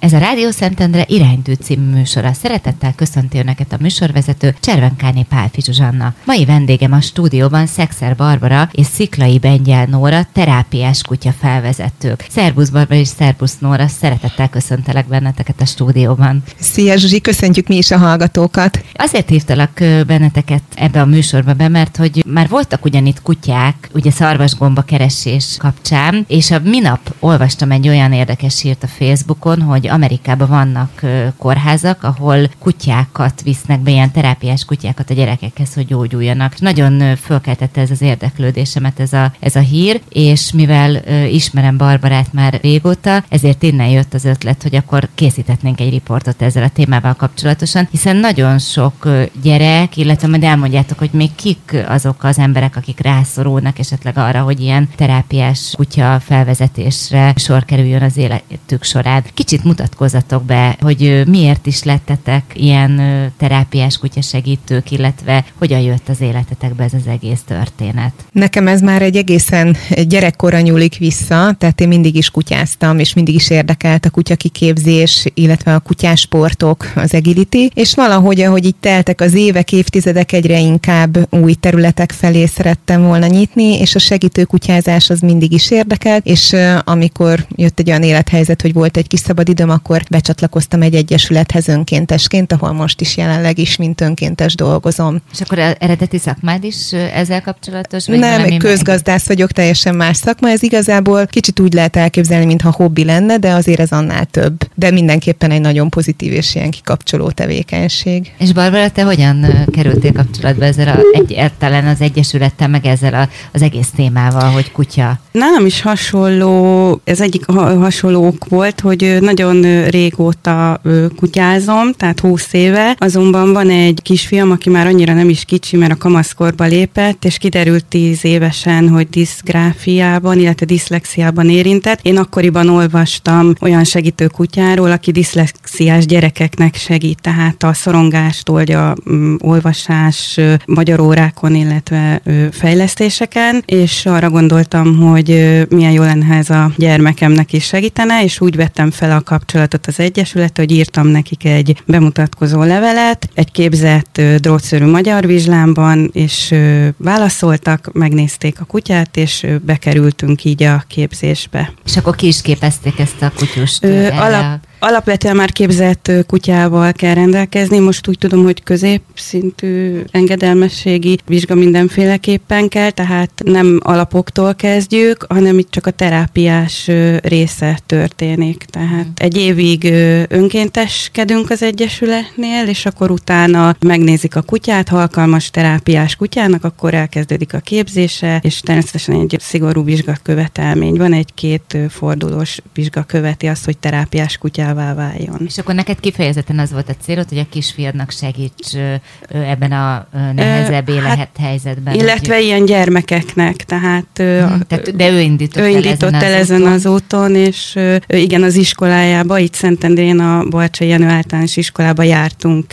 Ez a Rádió Szentendre iránytű című műsora. Szeretettel köszönti Önöket a műsorvezető Cservenkáni Pálfi Zsuzsanna. Mai vendégem a stúdióban Szexer Barbara és Sziklai Bengyel Nóra, terápiás kutya felvezetők. Szerbusz Barbara és Szerbusz Nóra, szeretettel köszöntelek benneteket a stúdióban. Szia Zsuzsi, köszöntjük mi is a hallgatókat. Azért hívtalak benneteket ebbe a műsorba be, mert hogy már voltak ugyanitt kutyák, ugye szarvasgomba keresés kapcsán, és a minap olvastam egy olyan érdekes hírt a Facebookon, hogy Amerikában vannak kórházak, ahol kutyákat visznek be, ilyen terápiás kutyákat a gyerekekhez, hogy gyógyuljanak. Nagyon fölkeltette ez az érdeklődésemet ez a, ez a hír, és mivel ismerem Barbarát már régóta, ezért innen jött az ötlet, hogy akkor készítetnénk egy riportot ezzel a témával kapcsolatosan, hiszen nagyon sok gyerek, illetve majd elmondjátok, hogy még kik azok az emberek, akik rászorulnak esetleg arra, hogy ilyen terápiás kutya felvezetésre sor kerüljön az életük során. Kicsit mutatkozatok be, hogy miért is lettetek ilyen terápiás kutyasegítők, illetve hogyan jött az életetekbe ez az egész történet? Nekem ez már egy egészen gyerekkora nyúlik vissza, tehát én mindig is kutyáztam, és mindig is érdekelt a kutyakiképzés, illetve a kutyásportok, az agility, és valahogy, ahogy így teltek az évek, évtizedek, egyre inkább új területek felé szerettem volna nyitni, és a segítő kutyázás az mindig is érdekelt, és amikor jött egy olyan élethelyzet, hogy volt egy kis szabad időm, akkor becsatlakoztam egy egyesülethez önkéntesként, ahol most is jelenleg is, mint önkéntes dolgozom. És akkor eredeti szakmád is ezzel kapcsolatos? Vagy Nem, közgazdász meg... vagyok, teljesen más szakma. Ez igazából kicsit úgy lehet elképzelni, mintha hobbi lenne, de azért ez annál több. De mindenképpen egy nagyon pozitív és ilyen kikapcsoló tevékenység. És Barbara, te hogyan kerültél kapcsolatba ezzel a, egyáltalán az Egyesülettel, meg ezzel a, az egész témával, hogy kutya? Nálam is hasonló, ez egyik hasonló ok volt, hogy nagyon régóta kutyázom, tehát 20 éve, azonban van egy kisfiam, aki már annyira nem is kicsi, mert a kamaszkorba lépett, és kiderült 10 évesen, hogy diszgráfiában, illetve diszlexiában érintett. Én akkoriban olvastam olyan segítő kutyáról, aki diszlexiás gyerekeknek segít, tehát a szorongást oldja mm, olvasás, magyar órákon, illetve fejlesztéseken, és arra gondoltam, hogy milyen jó lenne, ez a gyermekemnek is segítene, és úgy vettem fel a kapcsolatot az Egyesület, hogy írtam nekik egy bemutatkozó levelet, egy képzett drótszörű magyar vizslámban, és válaszoltak, megnézték a kutyát, és bekerültünk így a képzésbe. És akkor ki is képezték ezt a kutyust? Ö, alap, Alapvetően már képzett kutyával kell rendelkezni, most úgy tudom, hogy középszintű engedelmességi vizsga mindenféleképpen kell, tehát nem alapoktól kezdjük, hanem itt csak a terápiás része történik. Tehát egy évig önkénteskedünk az Egyesületnél, és akkor utána megnézik a kutyát, ha alkalmas terápiás kutyának, akkor elkezdődik a képzése, és természetesen egy szigorú vizsgakövetelmény van, egy-két fordulós vizsga követi azt, hogy terápiás kutyával kutyává váljon. És akkor neked kifejezetten az volt a célod, hogy a kisfiadnak segíts ebben a nehezebb hát, élethelyzetben. Illetve hogy... ilyen gyermekeknek, tehát, hmm, tehát de ő indított, ő indított el, ezen, az, úton. az úton, és igen, az iskolájába, itt Szentendrén a Balcsai Jenő általános iskolába jártunk,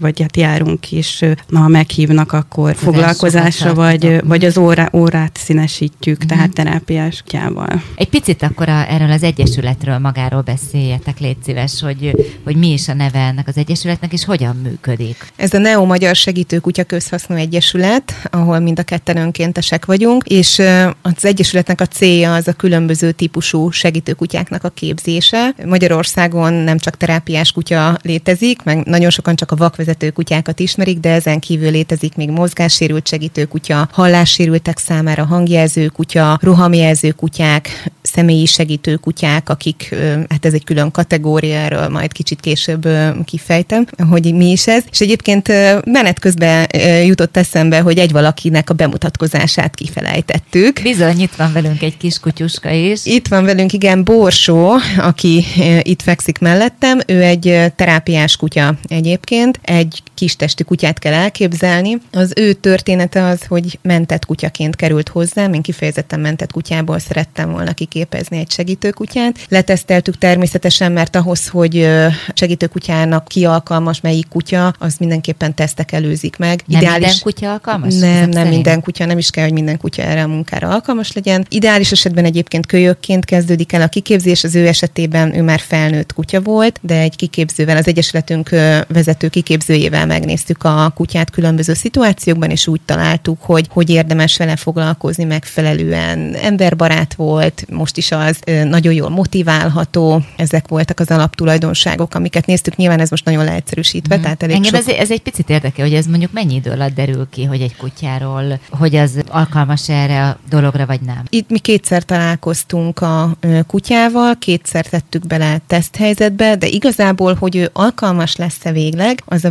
vagy hát járunk is, ha meghívnak, akkor az foglalkozásra, vagy, vagy az órá, órát színesítjük, hmm. tehát terápiás kutyával. Egy picit akkor a, erről az egyesületről magáról beszéljetek, légy szíves, hogy, hogy mi is a neve ennek az egyesületnek, és hogyan működik. Ez a Neo Magyar Segítőkutya Közhasznú Egyesület, ahol mind a ketten önkéntesek vagyunk, és az egyesületnek a célja az a különböző típusú segítőkutyáknak a képzése. Magyarországon nem csak terápiás kutya létezik, meg nagyon sokan csak a vakvezető kutyákat ismerik, de ezen kívül létezik még mozgássérült segítőkutya, hallássérültek számára hangjelző kutya, rohamjelző kutyák, személyi segítő kutyák, akik, hát ez egy külön kategória, erről majd kicsit később kifejtem, hogy mi is ez. És egyébként menet közben jutott eszembe, hogy egy valakinek a bemutatkozását kifelejtettük. Bizony, itt van velünk egy kis kutyuska is. Itt van velünk, igen, Borsó, aki itt fekszik mellettem. Ő egy terápiás kutya egyébként. Egy kistestű kutyát kell elképzelni. Az ő története az, hogy mentett kutyaként került hozzám, én kifejezetten mentett kutyából szerettem volna kiképezni egy segítőkutyát. Leteszteltük természetesen, mert ahhoz, hogy segítőkutyának ki alkalmas melyik kutya, az mindenképpen tesztek előzik meg. Nem Ideális... minden kutya alkalmas? Nem, nem szerint? minden kutya, nem is kell, hogy minden kutya erre a munkára alkalmas legyen. Ideális esetben egyébként kölyökként kezdődik el a kiképzés, az ő esetében ő már felnőtt kutya volt, de egy kiképzővel, az Egyesületünk vezető kiképzőjével megnéztük a kutyát különböző szituációkban, és úgy találtuk, hogy hogy érdemes vele foglalkozni megfelelően. Emberbarát volt, most is az nagyon jól motiválható, ezek voltak az alaptulajdonságok, amiket néztük. Nyilván ez most nagyon leegyszerűsítve, mm. tehát elég Engem sok... ez, ez egy picit érdekel, hogy ez mondjuk mennyi idő alatt derül ki, hogy egy kutyáról, hogy az alkalmas erre a dologra, vagy nem? Itt mi kétszer találkoztunk a kutyával, kétszer tettük bele teszthelyzetbe, de igazából, hogy ő alkalmas lesz-e végleg, az a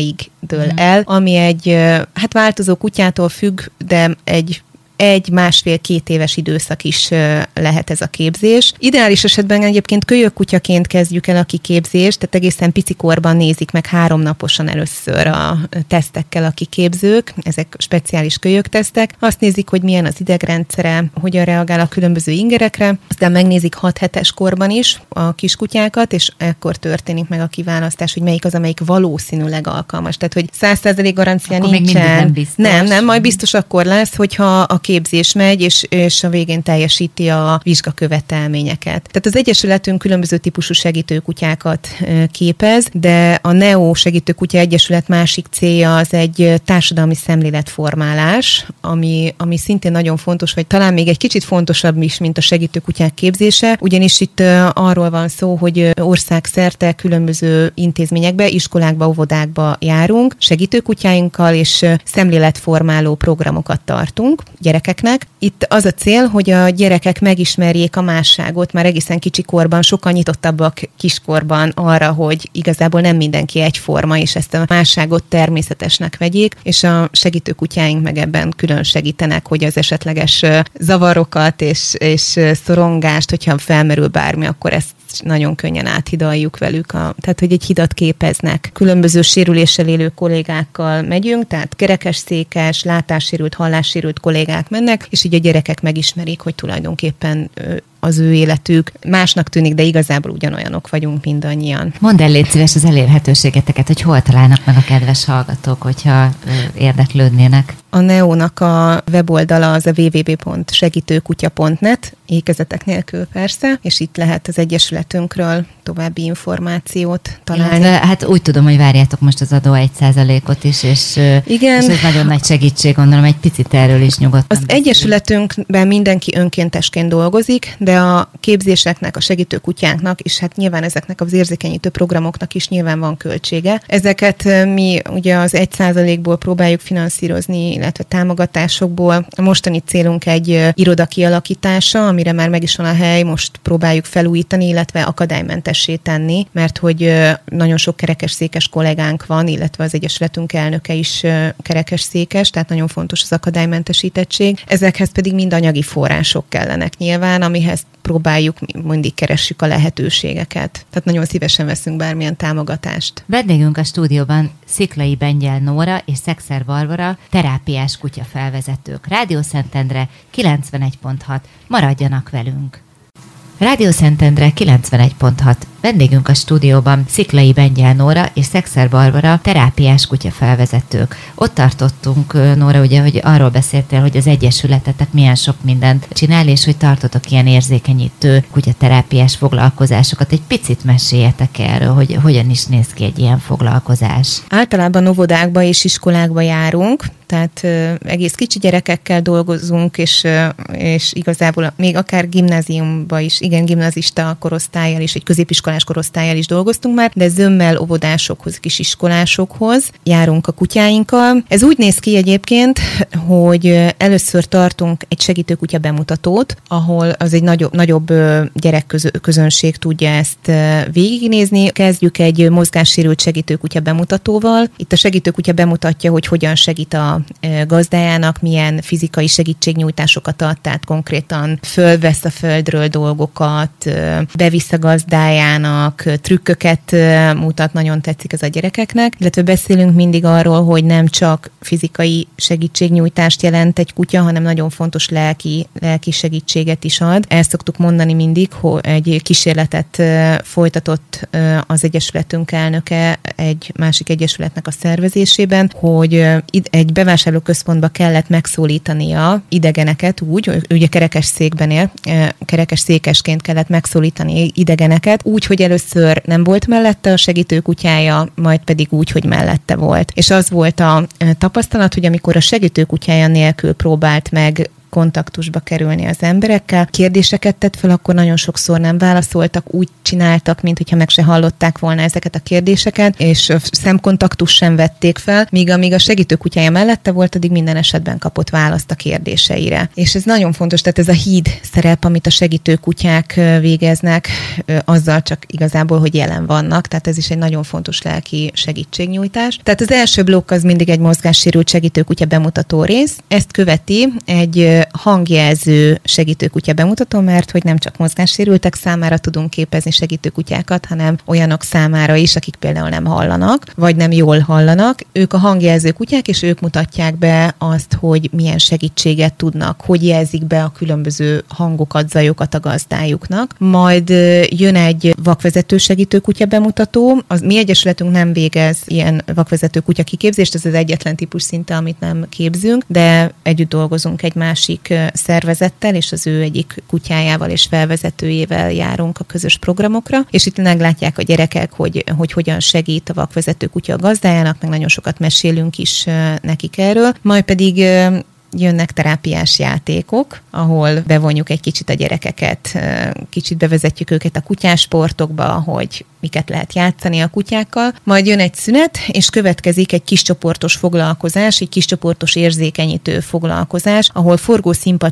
vizsgáig dől mm. el, ami egy, hát változó kutyától függ, de egy egy, másfél, két éves időszak is lehet ez a képzés. Ideális esetben egyébként kölyökkutyaként kezdjük el a kiképzést, tehát egészen picikorban nézik meg három naposan először a tesztekkel a kiképzők, ezek speciális kölyöktesztek. Azt nézik, hogy milyen az idegrendszere, hogyan reagál a különböző ingerekre, aztán megnézik 6 hetes korban is a kiskutyákat, és ekkor történik meg a kiválasztás, hogy melyik az, amelyik valószínűleg alkalmas. Tehát, hogy 100% garancia akkor nincsen. nem, biztos. nem, nem, majd biztos akkor lesz, hogyha a képzés megy, és, és a végén teljesíti a vizsgakövetelményeket. Tehát az Egyesületünk különböző típusú segítőkutyákat képez, de a NEO Segítőkutya Egyesület másik célja az egy társadalmi szemléletformálás, ami, ami szintén nagyon fontos, vagy talán még egy kicsit fontosabb is, mint a segítőkutyák képzése, ugyanis itt arról van szó, hogy országszerte különböző intézményekbe, iskolákba, óvodákba járunk, segítőkutyáinkkal, és szemléletformáló programokat tartunk gyerekeknek. Itt az a cél, hogy a gyerekek megismerjék a másságot, már egészen kicsi korban, sokkal nyitottabbak kiskorban arra, hogy igazából nem mindenki egyforma, és ezt a másságot természetesnek vegyék, és a segítőkutyáink meg ebben külön segítenek, hogy az esetleges zavarokat és, és szorongást, hogyha felmerül bármi, akkor ezt nagyon könnyen áthidaljuk velük, a, tehát hogy egy hidat képeznek. Különböző sérüléssel élő kollégákkal megyünk, tehát kerekesszékes, látássérült, hallássérült kollégák mennek, és így a gyerekek megismerik, hogy tulajdonképpen az ő életük másnak tűnik, de igazából ugyanolyanok vagyunk mindannyian. Mondd el, légy szíves az elérhetőségeteket, hogy hol találnak meg a kedves hallgatók, hogyha érdeklődnének. A Neónak a weboldala az a www.segítőkutya.net, ékezetek nélkül persze, és itt lehet az Egyesületünkről további információt találni. Illetve, hát úgy tudom, hogy várjátok most az adó egy százalékot is, és, Igen. és ez nagyon nagy segítség, gondolom, egy picit erről is nyugodtan. Az beszél. Egyesületünkben mindenki önkéntesként dolgozik, de a képzéseknek, a segítő kutyánknak, és hát nyilván ezeknek az érzékenyítő programoknak is nyilván van költsége. Ezeket mi ugye az egy százalékból próbáljuk finanszírozni, illetve támogatásokból. A mostani célunk egy iroda kialakítása, amire már meg is van a hely, most próbáljuk felújítani, illetve akadálymentes tenni, mert hogy nagyon sok kerekes székes kollégánk van, illetve az Egyesületünk elnöke is kerekes székes, tehát nagyon fontos az akadálymentesítettség. Ezekhez pedig mind anyagi források kellenek nyilván, amihez próbáljuk, mindig keressük a lehetőségeket. Tehát nagyon szívesen veszünk bármilyen támogatást. Vendégünk a stúdióban Sziklai Bengyel Nóra és Szexer Barbara, terápiás kutya felvezetők. Rádió Szentendre 91.6. Maradjanak velünk! Rádió Szentendre 91.6. Vendégünk a stúdióban Sziklai Bengyel Nóra és Szexer Barbara, terápiás kutyafelvezetők. Ott tartottunk, Nóra, ugye, hogy arról beszéltél, hogy az Egyesületetek milyen sok mindent csinál, és hogy tartotok ilyen érzékenyítő kutyaterápiás foglalkozásokat. Egy picit meséljetek erről, hogy hogyan is néz ki egy ilyen foglalkozás. Általában óvodákba és iskolákba járunk, tehát egész kicsi gyerekekkel dolgozunk, és, és igazából még akár gimnáziumba is, igen, gimnazista korosztályjal és egy középiskolás korosztályjal is dolgoztunk már, de zömmel óvodásokhoz, kisiskolásokhoz járunk a kutyáinkkal. Ez úgy néz ki egyébként, hogy először tartunk egy segítőkutya bemutatót, ahol az egy nagyobb, nagyobb gyerekközönség tudja ezt végignézni. Kezdjük egy mozgássérült segítőkutya bemutatóval. Itt a segítőkutya bemutatja, hogy hogyan segít a gazdájának milyen fizikai segítségnyújtásokat ad, tehát konkrétan fölvesz a földről dolgokat, bevisz a gazdájának, kutyának, trükköket mutat, nagyon tetszik ez a gyerekeknek, illetve beszélünk mindig arról, hogy nem csak fizikai segítségnyújtást jelent egy kutya, hanem nagyon fontos lelki, lelki segítséget is ad. Ezt szoktuk mondani mindig, hogy egy kísérletet folytatott az Egyesületünk elnöke egy másik egyesületnek a szervezésében, hogy egy bevásárlóközpontba kellett megszólítania idegeneket úgy, ugye kerekes székben él, kerekes székesként kellett megszólítani idegeneket, úgy, hogy először nem volt mellette a segítőkutyája, majd pedig úgy, hogy mellette volt. És az volt a tapasztalat, hogy amikor a segítőkutyája nélkül próbált meg kontaktusba kerülni az emberekkel. Kérdéseket tett fel, akkor nagyon sokszor nem válaszoltak, úgy csináltak, mint hogyha meg se hallották volna ezeket a kérdéseket, és szemkontaktus sem vették fel, míg amíg a segítőkutyája mellette volt, addig minden esetben kapott választ a kérdéseire. És ez nagyon fontos, tehát ez a híd szerep, amit a segítőkutyák végeznek, azzal csak igazából, hogy jelen vannak, tehát ez is egy nagyon fontos lelki segítségnyújtás. Tehát az első blokk az mindig egy mozgássérült segítőkutya bemutató rész, ezt követi egy hangjelző segítőkutya bemutató, mert hogy nem csak mozgássérültek számára tudunk képezni segítőkutyákat, hanem olyanok számára is, akik például nem hallanak, vagy nem jól hallanak. Ők a hangjelző kutyák, és ők mutatják be azt, hogy milyen segítséget tudnak, hogy jelzik be a különböző hangokat, zajokat a gazdájuknak. Majd jön egy vakvezető segítőkutya bemutató. Az mi egyesületünk nem végez ilyen vakvezető kutya kiképzést, ez az egyetlen típus szinte, amit nem képzünk, de együtt dolgozunk egy másik másik szervezettel, és az ő egyik kutyájával és felvezetőjével járunk a közös programokra, és itt meglátják a gyerekek, hogy, hogy hogyan segít a vakvezető kutya a gazdájának, meg nagyon sokat mesélünk is nekik erről. Majd pedig jönnek terápiás játékok, ahol bevonjuk egy kicsit a gyerekeket, kicsit bevezetjük őket a kutyásportokba, hogy miket lehet játszani a kutyákkal. Majd jön egy szünet, és következik egy kiscsoportos foglalkozás, egy kiscsoportos érzékenyítő foglalkozás, ahol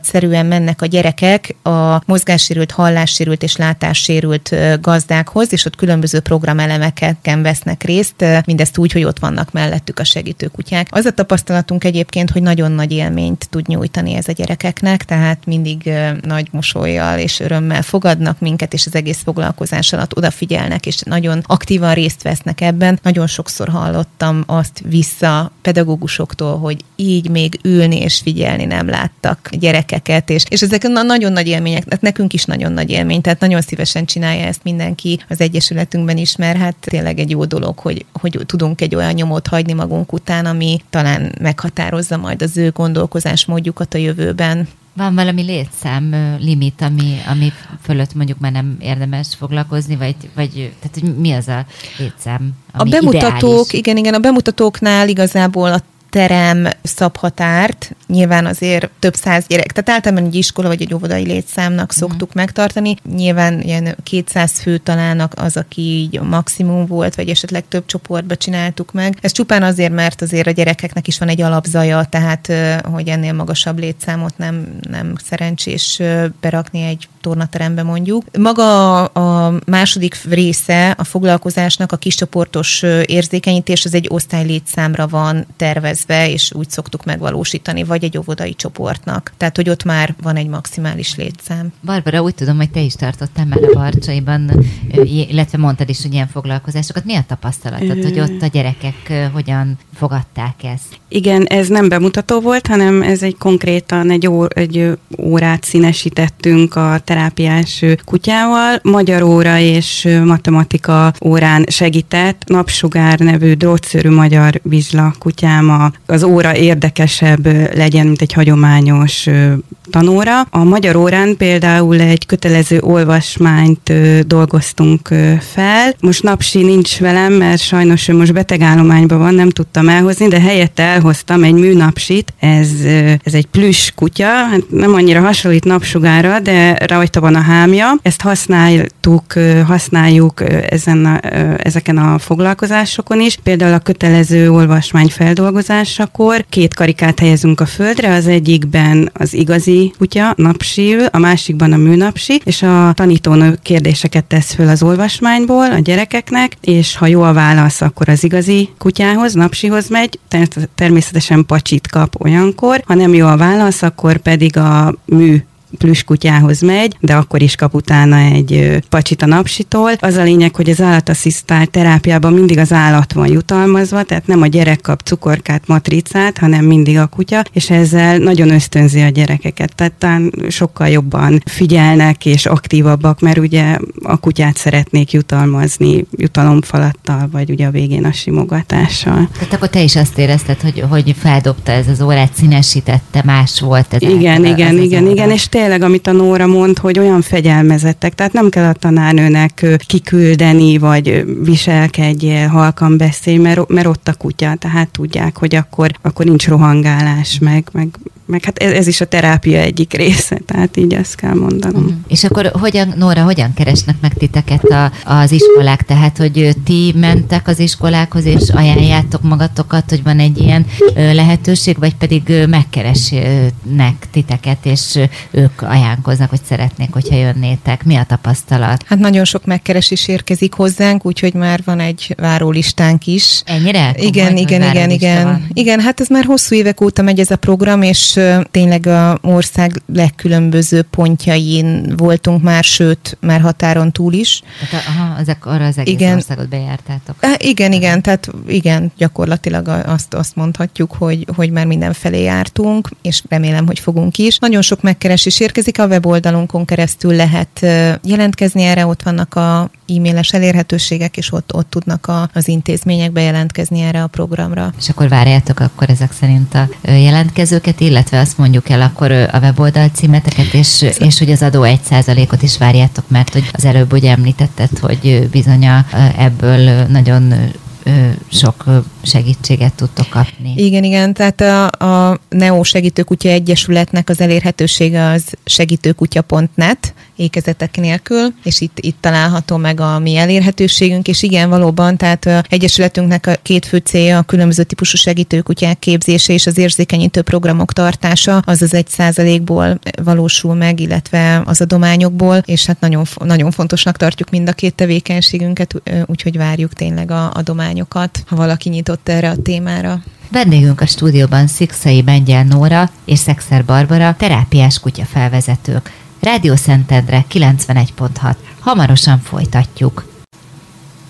szerűen mennek a gyerekek a mozgássérült, hallássérült és látássérült gazdákhoz, és ott különböző programelemeken vesznek részt, mindezt úgy, hogy ott vannak mellettük a segítő kutyák. Az a tapasztalatunk egyébként, hogy nagyon nagy élményt tud nyújtani ez a gyerekeknek, tehát mindig nagy mosolyjal és örömmel fogadnak minket, és az egész foglalkozás alatt odafigyelnek, és nagyon aktívan részt vesznek ebben. Nagyon sokszor hallottam azt vissza pedagógusoktól, hogy így még ülni és figyelni nem láttak gyerekeket, és, és ezek nagyon nagy élmények, tehát nekünk is nagyon nagy élmény, tehát nagyon szívesen csinálja ezt mindenki az Egyesületünkben is, mert hát tényleg egy jó dolog, hogy, hogy tudunk egy olyan nyomot hagyni magunk után, ami talán meghatározza majd az ő gondolkozásmódjukat a jövőben. Van valami létszám limit, ami, ami fölött mondjuk már nem érdemes foglalkozni, vagy, vagy tehát hogy mi az a létszám? Ami a bemutatók, ideális? igen, igen, a bemutatóknál igazából a terem szabhatárt, nyilván azért több száz gyerek, tehát általában egy iskola vagy egy óvodai létszámnak mhm. szoktuk mm. megtartani, nyilván ilyen 200 fő találnak az, aki így maximum volt, vagy esetleg több csoportba csináltuk meg. Ez csupán azért, mert azért a gyerekeknek is van egy alapzaja, tehát hogy ennél magasabb létszámot nem, nem szerencsés berakni egy tornaterembe mondjuk. Maga a második része a foglalkozásnak a kiscsoportos érzékenyítés, az egy osztály létszámra van tervezve, és úgy szoktuk megvalósítani, vagy egy óvodai csoportnak. Tehát, hogy ott már van egy maximális létszám. Barbara, úgy tudom, hogy te is tartottál már a Barcsaiban, illetve mondtad is, hogy ilyen foglalkozásokat. Mi a tapasztalatod, hogy ott a gyerekek hogyan fogadták ezt? Igen, ez nem bemutató volt, hanem ez egy konkrétan egy, ó, egy órát színesítettünk a terápiás kutyával. Magyar óra és matematika órán segített. Napsugár nevű drótszörű magyar vizsla kutyám az óra érdekesebb legyen, mint egy hagyományos tanóra. A magyar órán például egy kötelező olvasmányt dolgoztunk fel. Most Napsi nincs velem, mert sajnos ő most betegállományban van, nem tudtam elhozni, de helyette elhoztam egy műnapsit. Ez, ez egy plüss kutya, hát nem annyira hasonlít napsugára, de rajta van a hámja. Ezt használtuk, használjuk ezen a, ezeken a foglalkozásokon is. Például a kötelező olvasmány feldolgozásakor két karikát helyezünk a földre, az egyikben az igazi kutya, napsi a másikban a műnapsi, és a tanítónő kérdéseket tesz föl az olvasmányból a gyerekeknek, és ha jó a válasz, akkor az igazi kutyához, napsihoz megy, természetesen pacsit kap olyankor, ha nem jó a válasz, akkor pedig a mű plüskutyához megy, de akkor is kap utána egy pacsit a napsitól. Az a lényeg, hogy az állatasszisztált terápiában mindig az állat van jutalmazva, tehát nem a gyerek kap cukorkát, matricát, hanem mindig a kutya, és ezzel nagyon ösztönzi a gyerekeket. Tehát talán sokkal jobban figyelnek és aktívabbak, mert ugye a kutyát szeretnék jutalmazni jutalomfalattal, vagy ugye a végén a simogatással. Tehát akkor te is azt érezted, hogy, hogy feldobta ez az órát, színesítette, más volt ez. Igen, igen, igen, igen, és tényleg, amit a Nóra mond, hogy olyan fegyelmezettek, tehát nem kell a tanárnőnek kiküldeni, vagy viselkedjél, halkan beszélj, mert, mert ott a kutya, tehát tudják, hogy akkor, akkor nincs rohangálás, meg, meg meg hát ez, ez is a terápia egyik része, tehát így ezt kell mondanom. Mm. És akkor hogyan, Nóra, hogyan keresnek meg titeket a, az iskolák? Tehát, hogy ti mentek az iskolákhoz, és ajánljátok magatokat, hogy van egy ilyen lehetőség, vagy pedig megkeresnek titeket, és ők ajánlkoznak, hogy szeretnék, hogyha jönnétek. Mi a tapasztalat? Hát nagyon sok megkeresés érkezik hozzánk, úgyhogy már van egy várólistánk is. Ennyire? Igen, igen, igen, igen. Van. Igen, hát ez már hosszú évek óta megy ez a program, és tényleg a ország legkülönböző pontjain voltunk már, sőt, már határon túl is. Tehát, aha, ezek arra az egész igen. országot bejártátok. Igen, igen, tehát igen, gyakorlatilag azt, azt mondhatjuk, hogy, hogy már mindenfelé jártunk, és remélem, hogy fogunk is. Nagyon sok megkeresés érkezik, a weboldalunkon keresztül lehet jelentkezni erre, ott vannak a e-mailes elérhetőségek, és ott, ott tudnak a, az intézmények bejelentkezni erre a programra. És akkor várjátok akkor ezek szerint a jelentkezőket, illetve azt mondjuk el akkor a weboldal címeteket, és, és hogy az adó egy százalékot is várjátok, mert hogy az előbb ugye említetted, hogy bizony ebből nagyon sok segítséget tudtok kapni. Igen, igen, tehát a, a Neo Segítőkutya Egyesületnek az elérhetősége az segítőkutya.net, ékezetek nélkül, és itt, itt található meg a mi elérhetőségünk, és igen, valóban, tehát a Egyesületünknek a két fő célja a különböző típusú segítőkutyák képzése és az érzékenyítő programok tartása, az az egy százalékból valósul meg, illetve az adományokból, és hát nagyon, nagyon fontosnak tartjuk mind a két tevékenységünket, úgyhogy várjuk tényleg a adományokat, ha valaki nyitott erre a témára. Vendégünk a stúdióban Szikszai Bengyel Nóra és Szexer Barbara, terápiás kutya felvezetők. Rádió Szentendre 91.6. Hamarosan folytatjuk.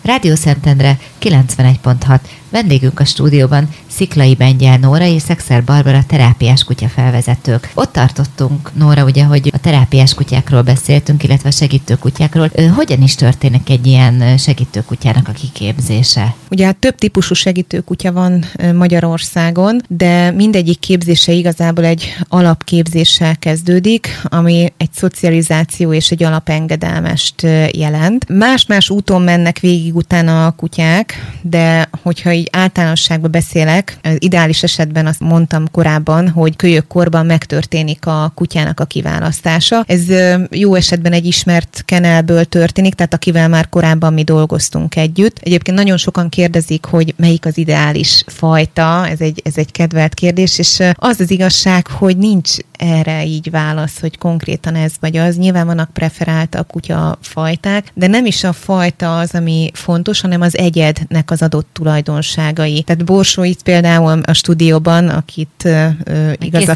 Rádió Szentendre 91.6. Vendégünk a stúdióban Sziklai Bengyel Nóra és Szexer Barbara terápiás kutya felvezetők. Ott tartottunk, Nóra, ugye, hogy a terápiás kutyákról beszéltünk, illetve a segítő kutyákról. Hogyan is történik egy ilyen segítő kutyának a kiképzése? Ugye hát több típusú segítő kutya van Magyarországon, de mindegyik képzése igazából egy alapképzéssel kezdődik, ami egy szocializáció és egy alapengedelmest jelent. Más-más úton mennek végig utána a kutyák, de hogyha így általánosságban beszélek, ideális esetben azt mondtam korábban, hogy kölyök korban megtörténik a kutyának a kiválasztása. Ez jó esetben egy ismert kenelből történik, tehát akivel már korábban mi dolgoztunk együtt. Egyébként nagyon sokan kérdezik, hogy melyik az ideális fajta, ez egy, ez egy kedvelt kérdés, és az az igazság, hogy nincs erre így válasz, hogy konkrétan ez vagy az. Nyilván vannak preferált a kutya fajták, de nem is a fajta az, ami fontos, hanem az egyednek az adott tulajdonságai. Tehát Borsó itt például a stúdióban, akit uh, igaz, a,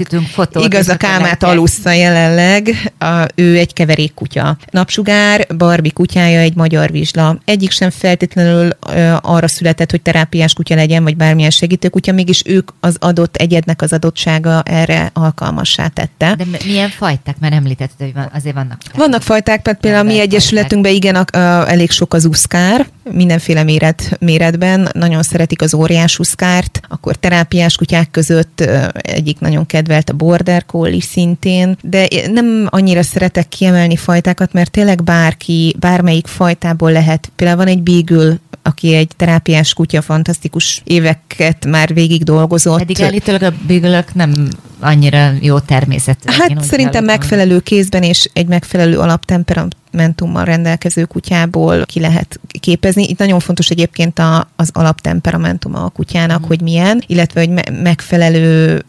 igaz a kámát alussza jelenleg, a, ő egy keverék kutya. Napsugár, Barbi kutyája egy magyar vizsla. Egyik sem feltétlenül uh, arra született, hogy terápiás kutya legyen, vagy bármilyen segítő kutya, mégis ők az adott egyednek az adottsága erre alkalmassá tette. De milyen fajták? Mert említetted, hogy van, azért vannak. Vannak fajták, tehát például a mi egyesületünkben igen, a, a, elég sok az uszkár, mindenféle méret, méretben. Nagyon szeretik az óriás uszkárt, akkor terápiás kutyák között egyik nagyon kedvelt a border collie szintén, de nem annyira szeretek kiemelni fajtákat, mert tényleg bárki, bármelyik fajtából lehet. Például van egy beagle aki egy terápiás kutya, fantasztikus éveket már végig dolgozott. Pedig állítólag a beagle nem annyira jó természetű. Hát szerintem megfelelő kézben és egy megfelelő alaptemperament temperamentummal rendelkező kutyából ki lehet képezni. Itt nagyon fontos egyébként a, az alaptemperamentuma a kutyának, mm. hogy milyen, illetve hogy me- megfelelő,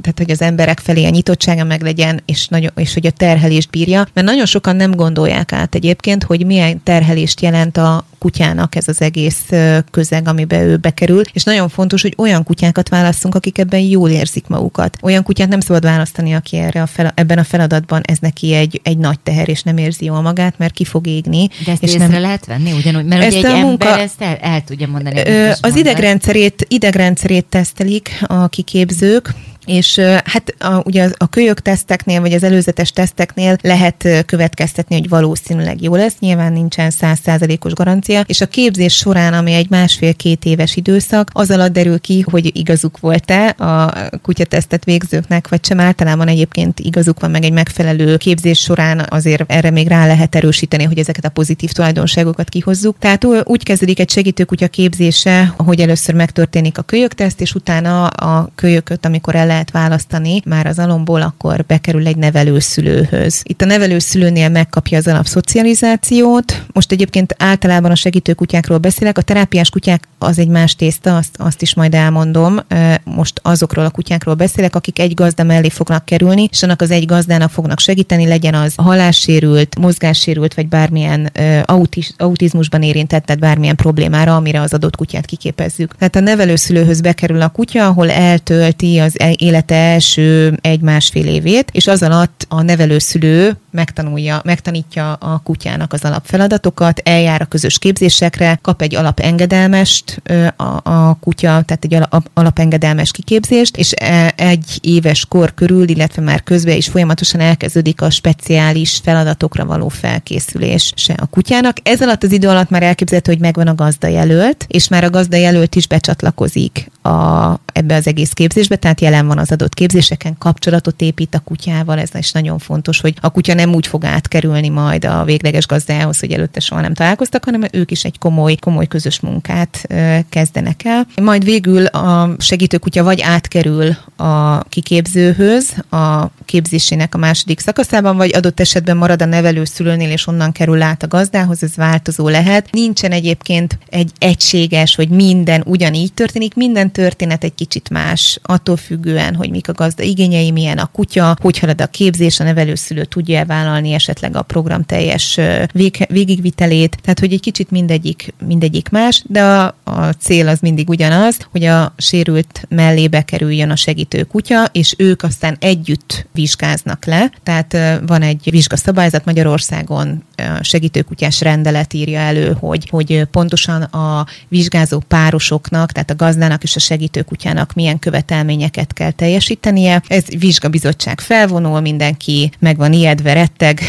tehát hogy az emberek felé a nyitottsága meg legyen, és, nagyon, és hogy a terhelést bírja, mert nagyon sokan nem gondolják át egyébként, hogy milyen terhelést jelent a kutyának ez az egész közeg, amiben ő bekerül, és nagyon fontos, hogy olyan kutyákat választunk, akik ebben jól érzik magukat. Olyan kutyát nem szabad választani, aki erre a fel, ebben a feladatban ez neki egy, egy nagy teher, és nem érzi jól magát, mert ki fog égni. De ezt és észre nem... lehet venni ugyanúgy, mert ezt ugye egy a munka, ember ezt el, el tudja mondani. Ö, az idegrendszerét, idegrendszerét tesztelik a kiképzők, és hát a, ugye a, kölyök teszteknél, vagy az előzetes teszteknél lehet következtetni, hogy valószínűleg jó lesz, nyilván nincsen százszázalékos garancia, és a képzés során, ami egy másfél-két éves időszak, az alatt derül ki, hogy igazuk volt-e a kutyatesztet végzőknek, vagy sem. Általában egyébként igazuk van meg egy megfelelő képzés során, azért erre még rá lehet erősíteni, hogy ezeket a pozitív tulajdonságokat kihozzuk. Tehát úgy kezdődik egy segítőkutya képzése, hogy először megtörténik a kölyökteszt, és utána a kölyököt, amikor el lehet választani már az alomból, akkor bekerül egy nevelőszülőhöz. Itt a nevelőszülőnél megkapja az alapszocializációt. Most egyébként általában a segítőkutyákról beszélek, a terápiás kutyák az egy más tészta, azt, azt is majd elmondom. Most azokról a kutyákról beszélek, akik egy gazda mellé fognak kerülni, és annak az egy gazdának fognak segíteni, legyen az hallássérült, mozgássérült, vagy bármilyen autiz, autizmusban érintett, tehát bármilyen problémára, amire az adott kutyát kiképezzük. Tehát a nevelőszülőhöz bekerül a kutya, ahol eltölti az e- élete első egy-másfél évét, és az alatt a nevelőszülő megtanulja, megtanítja a kutyának az alapfeladatokat, eljár a közös képzésekre, kap egy alapengedálmest a, a kutya, tehát egy alapengedelmes kiképzést, és e, egy éves kor körül, illetve már közben is folyamatosan elkezdődik a speciális feladatokra való felkészülés se a kutyának. Ez alatt az idő alatt már elképzelhető, hogy megvan a gazda jelölt, és már a gazda jelölt is becsatlakozik a, ebbe az egész képzésbe, tehát jelen van az adott képzéseken, kapcsolatot épít a kutyával, ez is nagyon fontos, hogy a kutya nem úgy fog átkerülni majd a végleges gazdához, hogy előtte soha nem találkoztak, hanem ők is egy komoly, komoly közös munkát kezdenek el. Majd végül a segítőkutya vagy átkerül a kiképzőhöz, a képzésének a második szakaszában, vagy adott esetben marad a nevelőszülőnél, és onnan kerül át a gazdához, ez változó lehet. Nincsen egyébként egy egységes, hogy minden ugyanígy történik, minden történet egy kicsit más, attól függően, hogy mik a gazda igényei, milyen a kutya, hogy halad a képzés, a nevelőszülő tudja vállalni esetleg a program teljes vég, végigvitelét, tehát hogy egy kicsit mindegyik, mindegyik más, de a, a cél az mindig ugyanaz, hogy a sérült mellé bekerüljön a segítő kutya, és ők aztán együtt vizsgáznak le, tehát van egy vizsgaszabályzat Magyarországon segítőkutyás rendelet írja elő, hogy, hogy pontosan a vizsgázó párosoknak, tehát a gazdának és a segítőkutyának milyen követelményeket kell teljesítenie. Ez vizsgabizottság felvonul, mindenki meg van ijedve, retteg,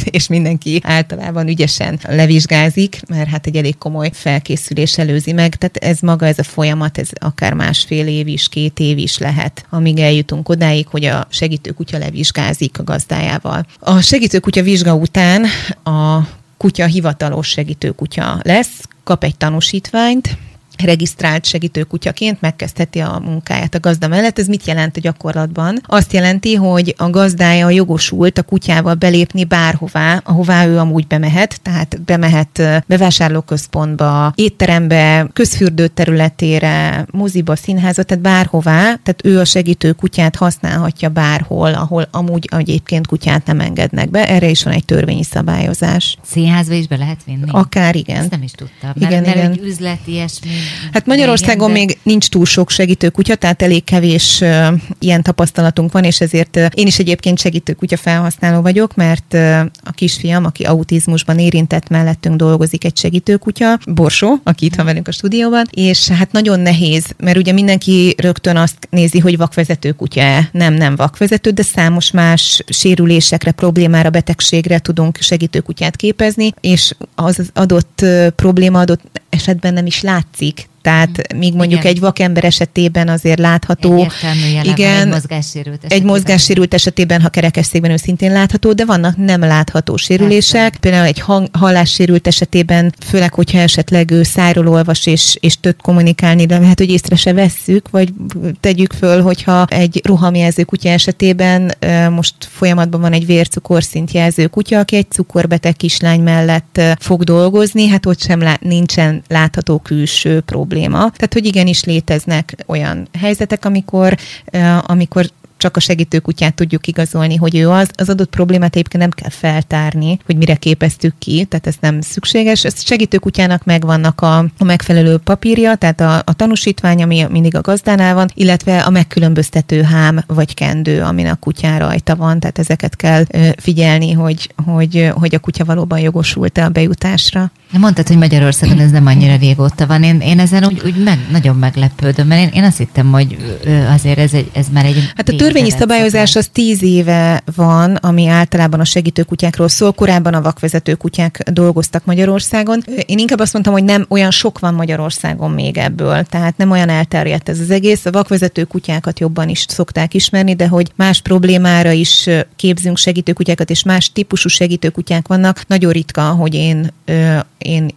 és mindenki általában ügyesen levizsgázik, mert hát egy elég komoly felkészülés előzi meg. Tehát ez maga, ez a folyamat, ez akár másfél év is, két év is lehet, amíg eljutunk odáig, hogy a segítőkutya levizsgázik a gazdájával. A segítőkutya vizsga után a kutya hivatalos segítőkutya lesz, kap egy tanúsítványt, regisztrált segítőkutyaként megkezdheti a munkáját a gazda mellett. Ez mit jelent a gyakorlatban? Azt jelenti, hogy a gazdája jogosult a kutyával belépni bárhová, ahová ő amúgy bemehet, tehát bemehet bevásárlóközpontba, étterembe, közfürdő területére, moziba, színházat, tehát bárhová, tehát ő a segítő kutyát használhatja bárhol, ahol amúgy egyébként kutyát nem engednek be. Erre is van egy törvényi szabályozás. Színházba is be lehet vinni? Akár igen. Ezt nem is tudtam. Igen, mert, igen. Mert üzleti ilyesmi Hát Magyarországon igen, de... még nincs túl sok segítő kutya, tehát elég kevés uh, ilyen tapasztalatunk van, és ezért uh, én is egyébként segítő kutya felhasználó vagyok, mert uh, a kisfiam, aki autizmusban érintett mellettünk dolgozik egy segítő kutya, Borsó, aki itt van velünk a stúdióban, és hát nagyon nehéz, mert ugye mindenki rögtön azt nézi, hogy vakvezető kutya Nem, nem vakvezető, de számos más sérülésekre, problémára, betegségre tudunk segítőkutyát képezni, és az adott probléma adott esetben nem is látszik. week. Tehát míg mondjuk Igen. egy vakember esetében azért látható, van igen, egy mozgássérült egy esetében. mozgássérült esetében, ha kerekesszékben ő szintén látható, de vannak nem látható sérülések. Persze. Például egy hang, hallássérült esetében, főleg, hogyha esetleg ő szájról olvas és, és tud kommunikálni, de lehet, hogy észre se vesszük, vagy tegyük föl, hogyha egy rohamjelző kutya esetében most folyamatban van egy vércukorszint jelző kutya, aki egy cukorbeteg kislány mellett fog dolgozni, hát ott sem lá- nincsen látható külső probléma. Tehát, hogy igenis léteznek olyan helyzetek, amikor, amikor csak a segítőkutyát tudjuk igazolni, hogy ő az. Az adott problémát egyébként nem kell feltárni, hogy mire képeztük ki, tehát ez nem szükséges. Ez segítőkutyának megvannak a, a megfelelő papírja, tehát a, a tanúsítvány, ami mindig a gazdánál van, illetve a megkülönböztető hám vagy kendő, amin a kutyán rajta van, tehát ezeket kell figyelni, hogy, hogy, hogy a kutya valóban jogosult-e a bejutásra. Mondtad, hogy Magyarországon ez nem annyira régóta van. Én, én ezen úgy, úgy meg, nagyon meglepődöm, mert én, én azt hittem, hogy azért ez, egy, ez már egy... Hát a törvényi szabályozás az tíz éve van, ami általában a segítőkutyákról szól. Korábban a vakvezető kutyák dolgoztak Magyarországon. Én inkább azt mondtam, hogy nem olyan sok van Magyarországon még ebből, tehát nem olyan elterjedt ez az egész. A vakvezető kutyákat jobban is szokták ismerni, de hogy más problémára is képzünk segítőkutyákat, és más típusú segítőkutyák vannak. Nagyon ritka, hogy én én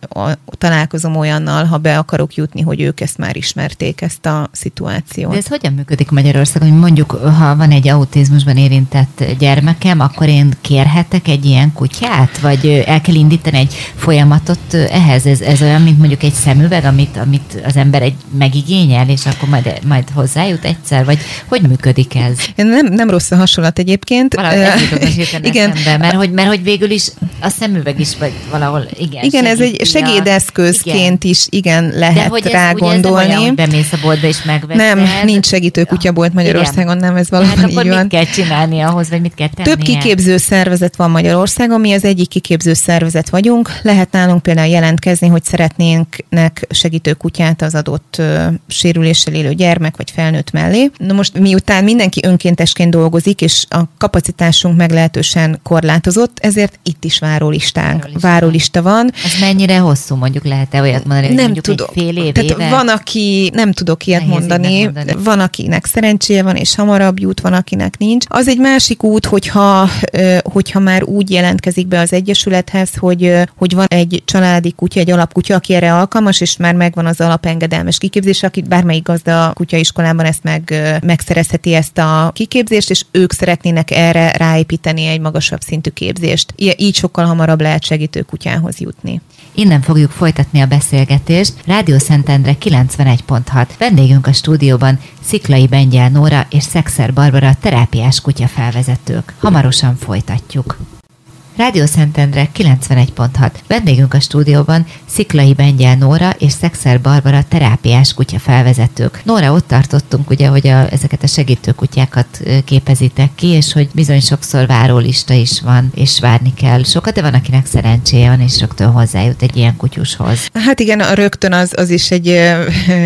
találkozom olyannal, ha be akarok jutni, hogy ők ezt már ismerték, ezt a szituációt. De ez hogyan működik Magyarországon? Mondjuk, ha van egy autizmusban érintett gyermekem, akkor én kérhetek egy ilyen kutyát? Vagy el kell indítani egy folyamatot ehhez? Ez, ez olyan, mint mondjuk egy szemüveg, amit, amit az ember egy megigényel, és akkor majd, majd hozzájut egyszer? Vagy hogy működik ez? Nem, nem rossz a hasonlat egyébként. Valahogy ez igen, eszembe, mert hogy, mert hogy végül is a szemüveg is vagy valahol, igen. igen, ez egy segédeszközként igen. is igen De lehet hogy ez, rá ugye ez nem olyan, gondolni. hogy bemész a boltba és megveszed. Nem, nincs segítőkutyabolt Magyarországon, nem, ez valóban hát így akkor van. mit kell csinálni ahhoz, vagy mit kell tennie? Több kiképző szervezet van Magyarországon, mi az egyik kiképző szervezet vagyunk. Lehet nálunk például jelentkezni, hogy szeretnénknek segítő kutyát az adott ö, sérüléssel élő gyermek vagy felnőtt mellé. Na most miután mindenki önkéntesként dolgozik, és a kapacitásunk meglehetősen korlátozott, ezért itt is várólistánk. Várólista. Várólista van. Ez mennyire hosszú, mondjuk lehet-e olyat mondani, hogy nem mondjuk tudok. egy fél év, Tehát éve? van, aki, nem tudok ilyet Nehéz mondani, megmondani. van, akinek szerencséje van, és hamarabb jut, van, akinek nincs. Az egy másik út, hogyha, hogyha már úgy jelentkezik be az Egyesülethez, hogy, hogy van egy családi kutya, egy alapkutya, aki erre alkalmas, és már megvan az alapengedelmes kiképzés, akit bármelyik gazda kutyaiskolában ezt meg, megszerezheti ezt a kiképzést, és ők szeretnének erre ráépíteni egy magasabb szintű képzést. Így sokkal hamarabb lehet segítő kutyához jutni. Innen fogjuk folytatni a beszélgetést. Rádió Szentendre 91.6. Vendégünk a stúdióban Sziklai Bengyel Nóra és Szexer Barbara terápiás kutyafelvezetők. Hamarosan folytatjuk. Rádió Szentendre 91.6. Vendégünk a stúdióban Sziklai Bengyel Nóra és Szexer Barbara terápiás kutyafelvezetők. Nóra, ott tartottunk ugye, hogy a, ezeket a segítő kutyákat képezitek ki, és hogy bizony sokszor várólista is van, és várni kell sokat, de van, akinek szerencséje van, és rögtön hozzájut egy ilyen kutyushoz. Hát igen, a rögtön az, az is egy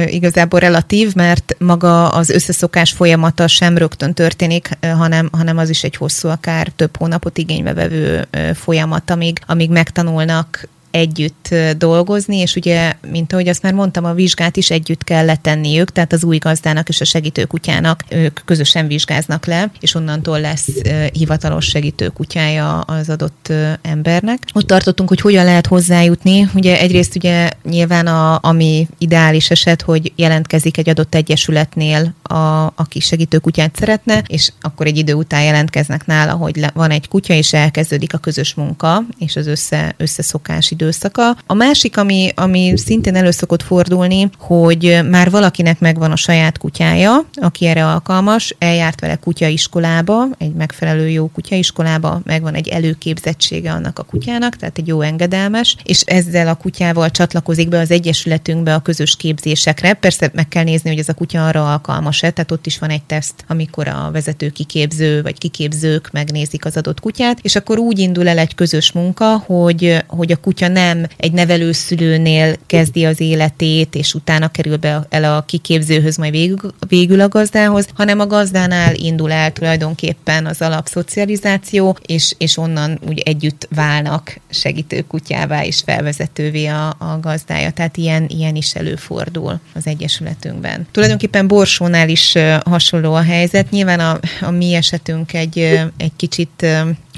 igazából relatív, mert maga az összeszokás folyamata sem rögtön történik, hanem, hanem az is egy hosszú, akár több hónapot igénybe vevő folyamat, amíg, amíg megtanulnak együtt dolgozni, és ugye, mint ahogy azt már mondtam, a vizsgát is együtt kell letenniük, tehát az új gazdának és a segítőkutyának ők közösen vizsgáznak le, és onnantól lesz hivatalos segítőkutyája az adott embernek. Ott tartottunk, hogy hogyan lehet hozzájutni. Ugye egyrészt ugye nyilván a, ami ideális eset, hogy jelentkezik egy adott egyesületnél, a, aki segítőkutyát szeretne, és akkor egy idő után jelentkeznek nála, hogy le, van egy kutya, és elkezdődik a közös munka, és az össze, összeszokás időszaka. A másik, ami, ami szintén elő szokott fordulni, hogy már valakinek megvan a saját kutyája, aki erre alkalmas, eljárt vele kutyaiskolába, egy megfelelő jó kutyaiskolába, megvan egy előképzettsége annak a kutyának, tehát egy jó engedelmes, és ezzel a kutyával csatlakozik be az egyesületünkbe a közös képzésekre. Persze meg kell nézni, hogy ez a kutya arra alkalmas-e, tehát ott is van egy teszt, amikor a vezető kiképző vagy kiképzők megnézik az adott kutyát, és akkor úgy indul el egy közös munka, hogy, hogy a kutya nem egy nevelőszülőnél kezdi az életét, és utána kerül be el a kiképzőhöz, majd végül, végül a gazdához, hanem a gazdánál indul el tulajdonképpen az alapszocializáció, és, és onnan úgy együtt válnak segítő kutyává és felvezetővé a, a gazdája. Tehát ilyen, ilyen is előfordul az Egyesületünkben. Tulajdonképpen Borsónál is hasonló a helyzet. Nyilván a, a mi esetünk egy, egy kicsit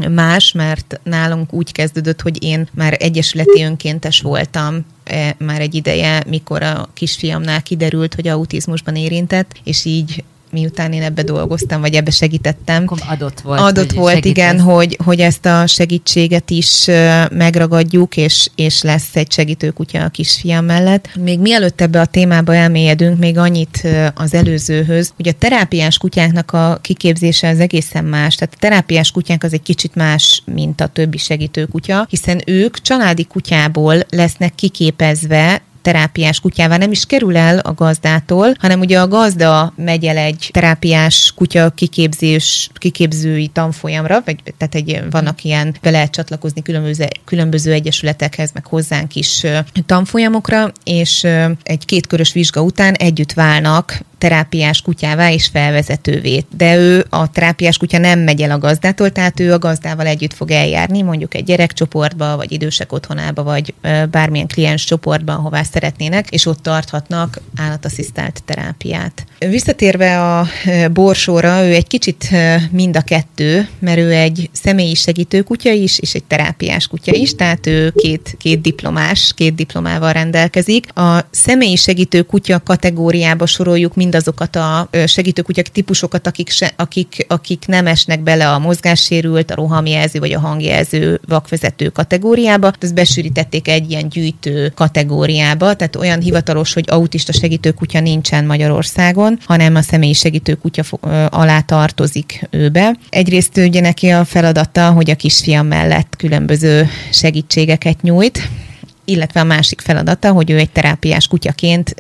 más, mert nálunk úgy kezdődött, hogy én már egyesületi önkéntes voltam e, már egy ideje, mikor a kisfiamnál kiderült, hogy autizmusban érintett, és így miután én ebbe dolgoztam, vagy ebbe segítettem. Akkor adott volt. Adott volt, segítesz. igen, hogy, hogy ezt a segítséget is megragadjuk, és, és lesz egy segítőkutya a kisfiam mellett. Még mielőtt ebbe a témába elmélyedünk, még annyit az előzőhöz, hogy a terápiás kutyáknak a kiképzése az egészen más. Tehát a terápiás kutyák az egy kicsit más, mint a többi segítőkutya, hiszen ők családi kutyából lesznek kiképezve terápiás kutyává nem is kerül el a gazdától, hanem ugye a gazda megy el egy terápiás kutya kiképzés, kiképzői tanfolyamra, vagy tehát egy, vannak ilyen, be lehet csatlakozni különböző, különböző egyesületekhez, meg hozzánk is tanfolyamokra, és egy kétkörös vizsga után együtt válnak terápiás kutyává és felvezetővé. De ő a terápiás kutya nem megy el a gazdától, tehát ő a gazdával együtt fog eljárni, mondjuk egy gyerekcsoportba, vagy idősek otthonába, vagy bármilyen kliens csoportban, hová szeretnének, és ott tarthatnak állatasszisztált terápiát. Visszatérve a borsóra, ő egy kicsit mind a kettő, mert ő egy személyi segítő kutya is, és egy terápiás kutya is, tehát ő két, két diplomás, két diplomával rendelkezik. A személyi segítő kutya kategóriába soroljuk mind mindazokat a segítőkutyak típusokat, akik, se, akik, akik nem esnek bele a mozgássérült, a rohamjelző vagy a hangjelző vakvezető kategóriába. Ezt besűrítették egy ilyen gyűjtő kategóriába, tehát olyan hivatalos, hogy autista segítőkutya nincsen Magyarországon, hanem a személyi segítőkutya alá tartozik őbe. Egyrészt ugye neki a feladata, hogy a kisfiam mellett különböző segítségeket nyújt, illetve a másik feladata, hogy ő egy terápiás kutyaként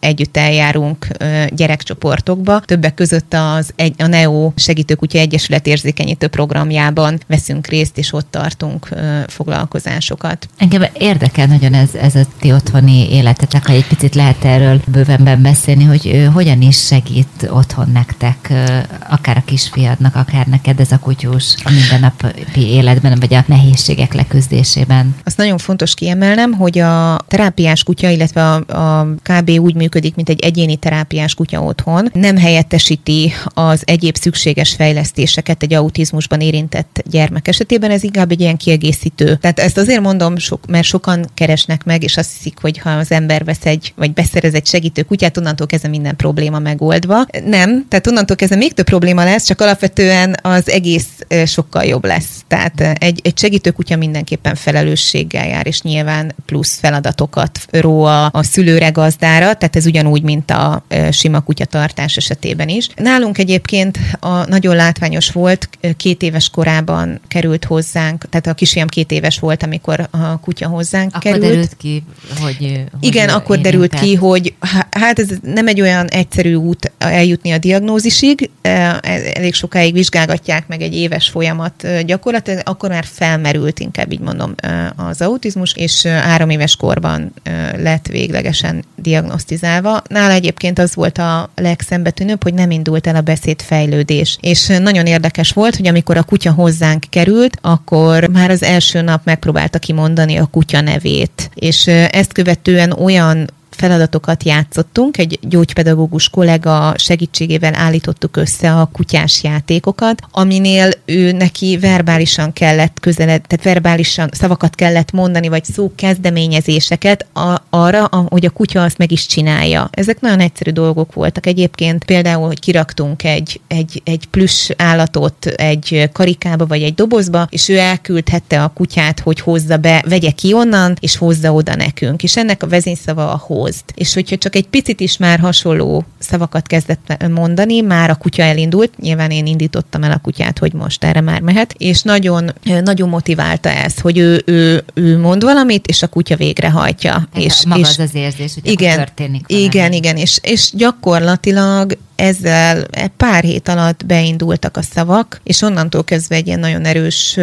együtt eljárunk gyerekcsoportokba. Többek között az egy, a NEO Segítőkutya Egyesület érzékenyítő programjában veszünk részt, és ott tartunk foglalkozásokat. Engem érdekel nagyon ez, ez a ti otthoni életetek, ha egy picit lehet erről bővenben beszélni, hogy hogyan is segít otthon nektek, akár a kisfiadnak, akár neked ez a kutyus a mindennapi életben, vagy a nehézségek leküzdésében. Azt nagyon fontos kiemelnem, mondanám, hogy a terápiás kutya, illetve a, a KB úgy működik, mint egy egyéni terápiás kutya otthon. Nem helyettesíti az egyéb szükséges fejlesztéseket egy autizmusban érintett gyermek esetében, ez inkább egy ilyen kiegészítő. Tehát ezt azért mondom, sok, mert sokan keresnek meg, és azt hiszik, hogy ha az ember vesz egy, vagy beszerez egy segítő kutyát, onnantól kezdve minden probléma megoldva. Nem, tehát onnantól kezdve még több probléma lesz, csak alapvetően az egész sokkal jobb lesz. Tehát egy, egy segítő kutya mindenképpen felelősséggel jár, és nyilván plusz feladatokat ró a, a szülőre gazdára, tehát ez ugyanúgy, mint a sima kutyatartás esetében is. Nálunk egyébként a nagyon látványos volt, két éves korában került hozzánk, tehát a kisfiam két éves volt, amikor a kutya hozzánk akkor került. derült ki, hogy... hogy Igen, akkor derült ki, hogy hát ez nem egy olyan egyszerű út eljutni a diagnózisig, e, elég sokáig vizsgálgatják meg egy éves folyamat gyakorlatilag, akkor már felmerült, inkább így mondom, az autizmus, és három éves korban lett véglegesen diagnosztizálva. Nála egyébként az volt a legszembetűnőbb, hogy nem indult el a beszédfejlődés. És nagyon érdekes volt, hogy amikor a kutya hozzánk került, akkor már az első nap megpróbálta kimondani a kutya nevét. És ezt követően olyan feladatokat játszottunk, egy gyógypedagógus kollega segítségével állítottuk össze a kutyás játékokat, aminél ő neki verbálisan kellett közeled, tehát verbálisan szavakat kellett mondani, vagy szó kezdeményezéseket a, arra, hogy a kutya azt meg is csinálja. Ezek nagyon egyszerű dolgok voltak egyébként, például, hogy kiraktunk egy, egy, egy plusz állatot egy karikába, vagy egy dobozba, és ő elküldhette a kutyát, hogy hozza be, vegye ki onnan, és hozza oda nekünk. És ennek a vezényszava a hoz hozd. És hogyha csak egy picit is már hasonló szavakat kezdett mondani, már a kutya elindult, nyilván én indítottam el a kutyát, hogy most erre már mehet, és nagyon, nagyon motiválta ezt, hogy ő, ő, ő mond valamit, és a kutya végrehajtja. És, és, maga és az az érzés, hogy igen, történik valami. Igen, igen, és, és gyakorlatilag ezzel pár hét alatt beindultak a szavak, és onnantól kezdve egy ilyen nagyon erős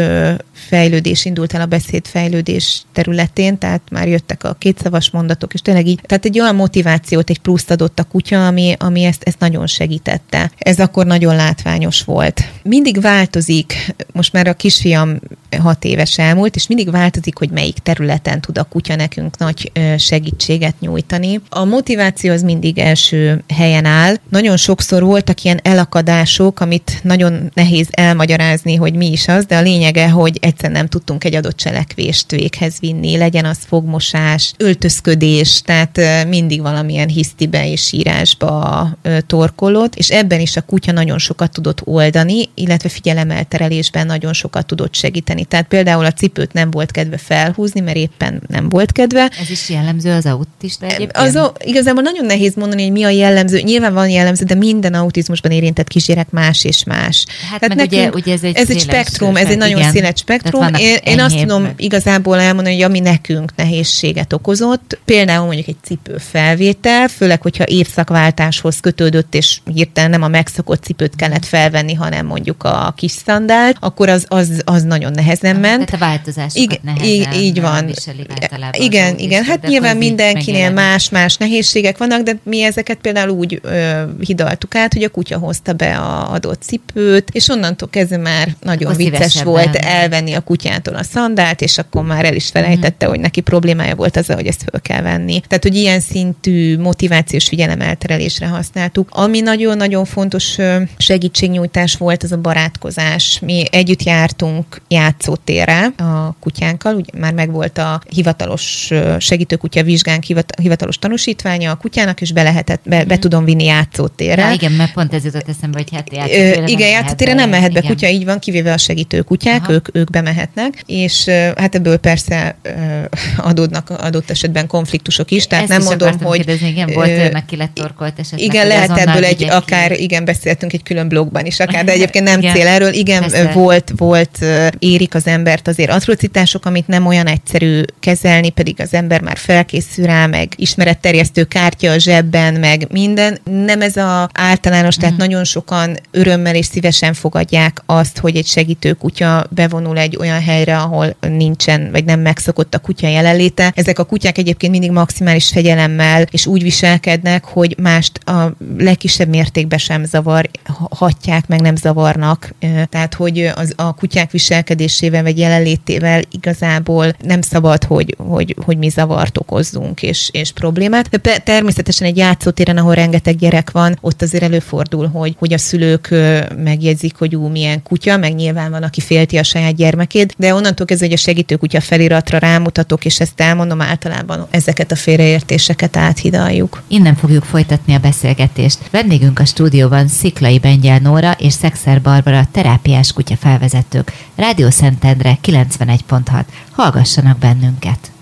fejlődés indult el a beszédfejlődés területén, tehát már jöttek a kétszavas mondatok, és tényleg így, tehát egy olyan motivációt, egy pluszt adott a kutya, ami, ami ezt, ezt nagyon segítette. Ez akkor nagyon látványos volt. Mindig változik, most már a kisfiam hat éves elmúlt, és mindig változik, hogy melyik területen tud a kutya nekünk nagy segítséget nyújtani. A motiváció az mindig első helyen áll. Nagyon sokszor voltak ilyen elakadások, amit nagyon nehéz elmagyarázni, hogy mi is az, de a lényege, hogy egyszer nem tudtunk egy adott cselekvést véghez vinni, legyen az fogmosás, öltözködés, tehát mindig valamilyen hisztibe és írásba torkolott, és ebben is a kutya nagyon sokat tudott oldani, illetve figyelemelterelésben nagyon sokat tudott segíteni. Tehát például a cipőt nem volt kedve felhúzni, mert éppen nem volt kedve. Ez is jellemző az autista egyébként? Az, igazából nagyon nehéz mondani, hogy mi a jellemző. Nyilván van jellemző, de minden autizmusban érintett kisgyerek más és más. Hát Tehát meg nekünk, ugye, ugye ez egy, ez egy spektrum, ez egy nagyon igen. széles spektrum. Én, én azt tudom meg. igazából elmondani, hogy ami nekünk nehézséget okozott, például mondjuk egy cipő felvétel, főleg, hogyha évszakváltáshoz kötődött, és hirtelen nem a megszokott cipőt kellett felvenni, hanem mondjuk a kis szandált, akkor az, az, az nagyon nehezen ment. Tehát a változásokat nehezen így van. Igen, igen. Hát nyilván mindenkinél más-más nehézségek vannak, de mi ezeket például úgy ö, hidaltuk át, hogy a kutya hozta be a adott cipőt, és onnantól kezdve már nagyon akkor vicces volt elvenni a kutyától a szandált, és akkor már el is felejtette, mm. hogy neki problémája volt az, hogy ezt föl kell venni. Tehát, hogy ilyen szintű motivációs figyelemelterelésre használtuk. Ami nagyon-nagyon fontos segítségnyújtás volt, az a barátkozás. Mi együtt jártunk játszótérre a kutyánkkal, ugye már megvolt a hivatalos segítőkutya vizsgánk hivatalos tanúsítványa a kutyának, és be lehetett, be, be mhm. tudom vinni játszótérre. Ja, igen, mert pont ez jutott eszembe, hogy hát játszótérre Ö, Igen, játszótérre nem mehet be igen. kutya, így van, kivéve a segítőkutyák, ők, ők bemehetnek, és hát ebből persze adódnak adott esetben konfliktusok is, tehát Ezt nem is mondom, hogy... Kérdezni, igen, volt ö, meg ki lett torkolt esetleg. Igen, lehet ebből egy, akár, ki. igen, beszéltünk egy külön blogban is, akár, de egyébként nem igen, cél erről. Igen, persze. volt, volt, érik az embert azért atrocitások, amit nem olyan egyszerű kezelni, pedig az ember már felkészül rá, meg ismeretterjesztő kártya a zsebben, meg minden. Nem ez a általános, tehát mm. nagyon sokan örömmel és szívesen fogadják azt, hogy egy segítő kutya bevonul egy olyan helyre, ahol nincsen, vagy nem megszokott a kutya jelenléte. Ezek a kutyák egyébként mindig maximális fegyelemmel és úgy viselkednek, hogy mást a legkisebb mértékben sem zavarhatják, meg nem zavarnak. Tehát, hogy az, a kutyák viselkedésével vagy jelenlétével igazából nem szabad, hogy, hogy, hogy mi zavart okozzunk és, és problémát. De természetesen egy játszótéren, ahol rengeteg gyerek van, ott azért előfordul, hogy, hogy a szülők megjegyzik, hogy ú, milyen kutya, meg nyilván van, aki félti a saját gyermekét, de onnantól kezdve, hogy a segítőkutya feliratra rámutatok, és ezt elmondom általában, ezeket a félreértéseket áthidaljuk. Innen fogjuk folytatni a beszélgetést. Vendégünk a stúdióban Sziklai Bengyel Nóra és Szexer Barbara terápiás kutya felvezetők. Rádió Szentendre 91.6. Hallgassanak bennünket!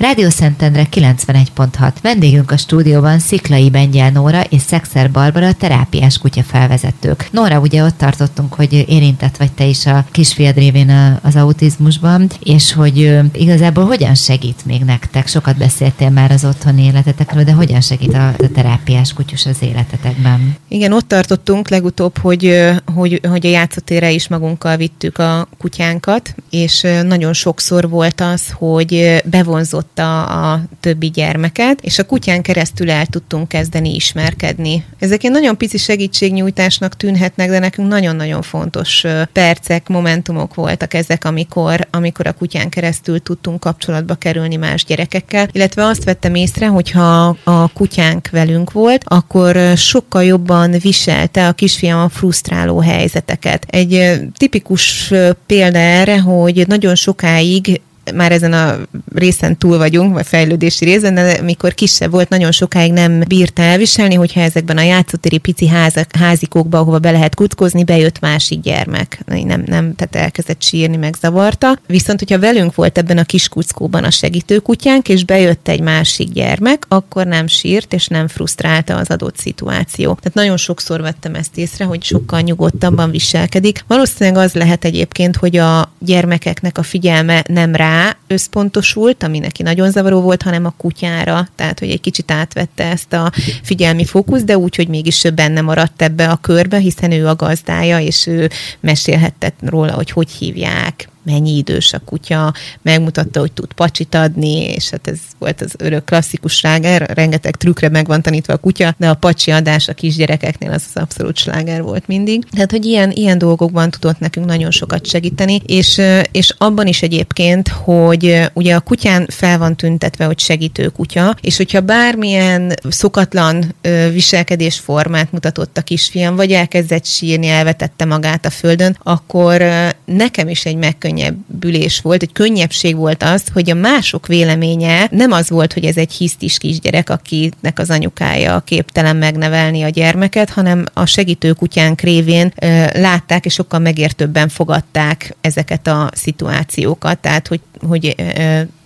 Rádió Szentendre 91.6. Vendégünk a stúdióban Sziklai Bengyel Nóra és Szexer Barbara terápiás kutya felvezetők. Nóra, ugye ott tartottunk, hogy érintett vagy te is a kisfiad révén az autizmusban, és hogy igazából hogyan segít még nektek? Sokat beszéltél már az otthoni életetekről, de hogyan segít a, terápiás kutyus az életetekben? Igen, ott tartottunk legutóbb, hogy, hogy, hogy a játszótérre is magunkkal vittük a kutyánkat, és nagyon sokszor volt az, hogy bevonzott megtanította a többi gyermeket, és a kutyán keresztül el tudtunk kezdeni ismerkedni. Ezek egy nagyon pici segítségnyújtásnak tűnhetnek, de nekünk nagyon-nagyon fontos percek, momentumok voltak ezek, amikor, amikor a kutyán keresztül tudtunk kapcsolatba kerülni más gyerekekkel, illetve azt vettem észre, hogyha a kutyánk velünk volt, akkor sokkal jobban viselte a kisfiam a frusztráló helyzeteket. Egy tipikus példa erre, hogy nagyon sokáig már ezen a részen túl vagyunk, vagy fejlődési részen, de mikor kisebb volt, nagyon sokáig nem bírta elviselni, hogyha ezekben a játszótéri pici házak, házikókba, ahova be lehet kutkozni, bejött másik gyermek. Nem, nem, tehát elkezdett sírni, meg zavarta. Viszont, hogyha velünk volt ebben a kis kuckóban a segítőkutyánk, és bejött egy másik gyermek, akkor nem sírt, és nem frusztrálta az adott szituáció. Tehát nagyon sokszor vettem ezt észre, hogy sokkal nyugodtabban viselkedik. Valószínűleg az lehet egyébként, hogy a gyermekeknek a figyelme nem rá, rá összpontosult, ami neki nagyon zavaró volt, hanem a kutyára, tehát hogy egy kicsit átvette ezt a figyelmi fókusz, de úgy, hogy mégis benne maradt ebbe a körbe, hiszen ő a gazdája, és ő mesélhetett róla, hogy hogy hívják, mennyi idős a kutya, megmutatta, hogy tud pacsit adni, és hát ez volt az örök klasszikus sláger, rengeteg trükkre meg van tanítva a kutya, de a pacsi adás a kisgyerekeknél az az abszolút sláger volt mindig. Tehát, hogy ilyen, ilyen dolgokban tudott nekünk nagyon sokat segíteni, és, és abban is egyébként, hogy ugye a kutyán fel van tüntetve, hogy segítő kutya, és hogyha bármilyen szokatlan viselkedésformát mutatott a kisfiam, vagy elkezdett sírni, elvetette magát a földön, akkor nekem is egy megkönnyítő megkönnyebbülés volt, egy könnyebbség volt az, hogy a mások véleménye nem az volt, hogy ez egy hisztis kisgyerek, akinek az anyukája képtelen megnevelni a gyermeket, hanem a segítő kutyánk révén ö, látták, és sokkal megértőbben fogadták ezeket a szituációkat. Tehát, hogy hogy,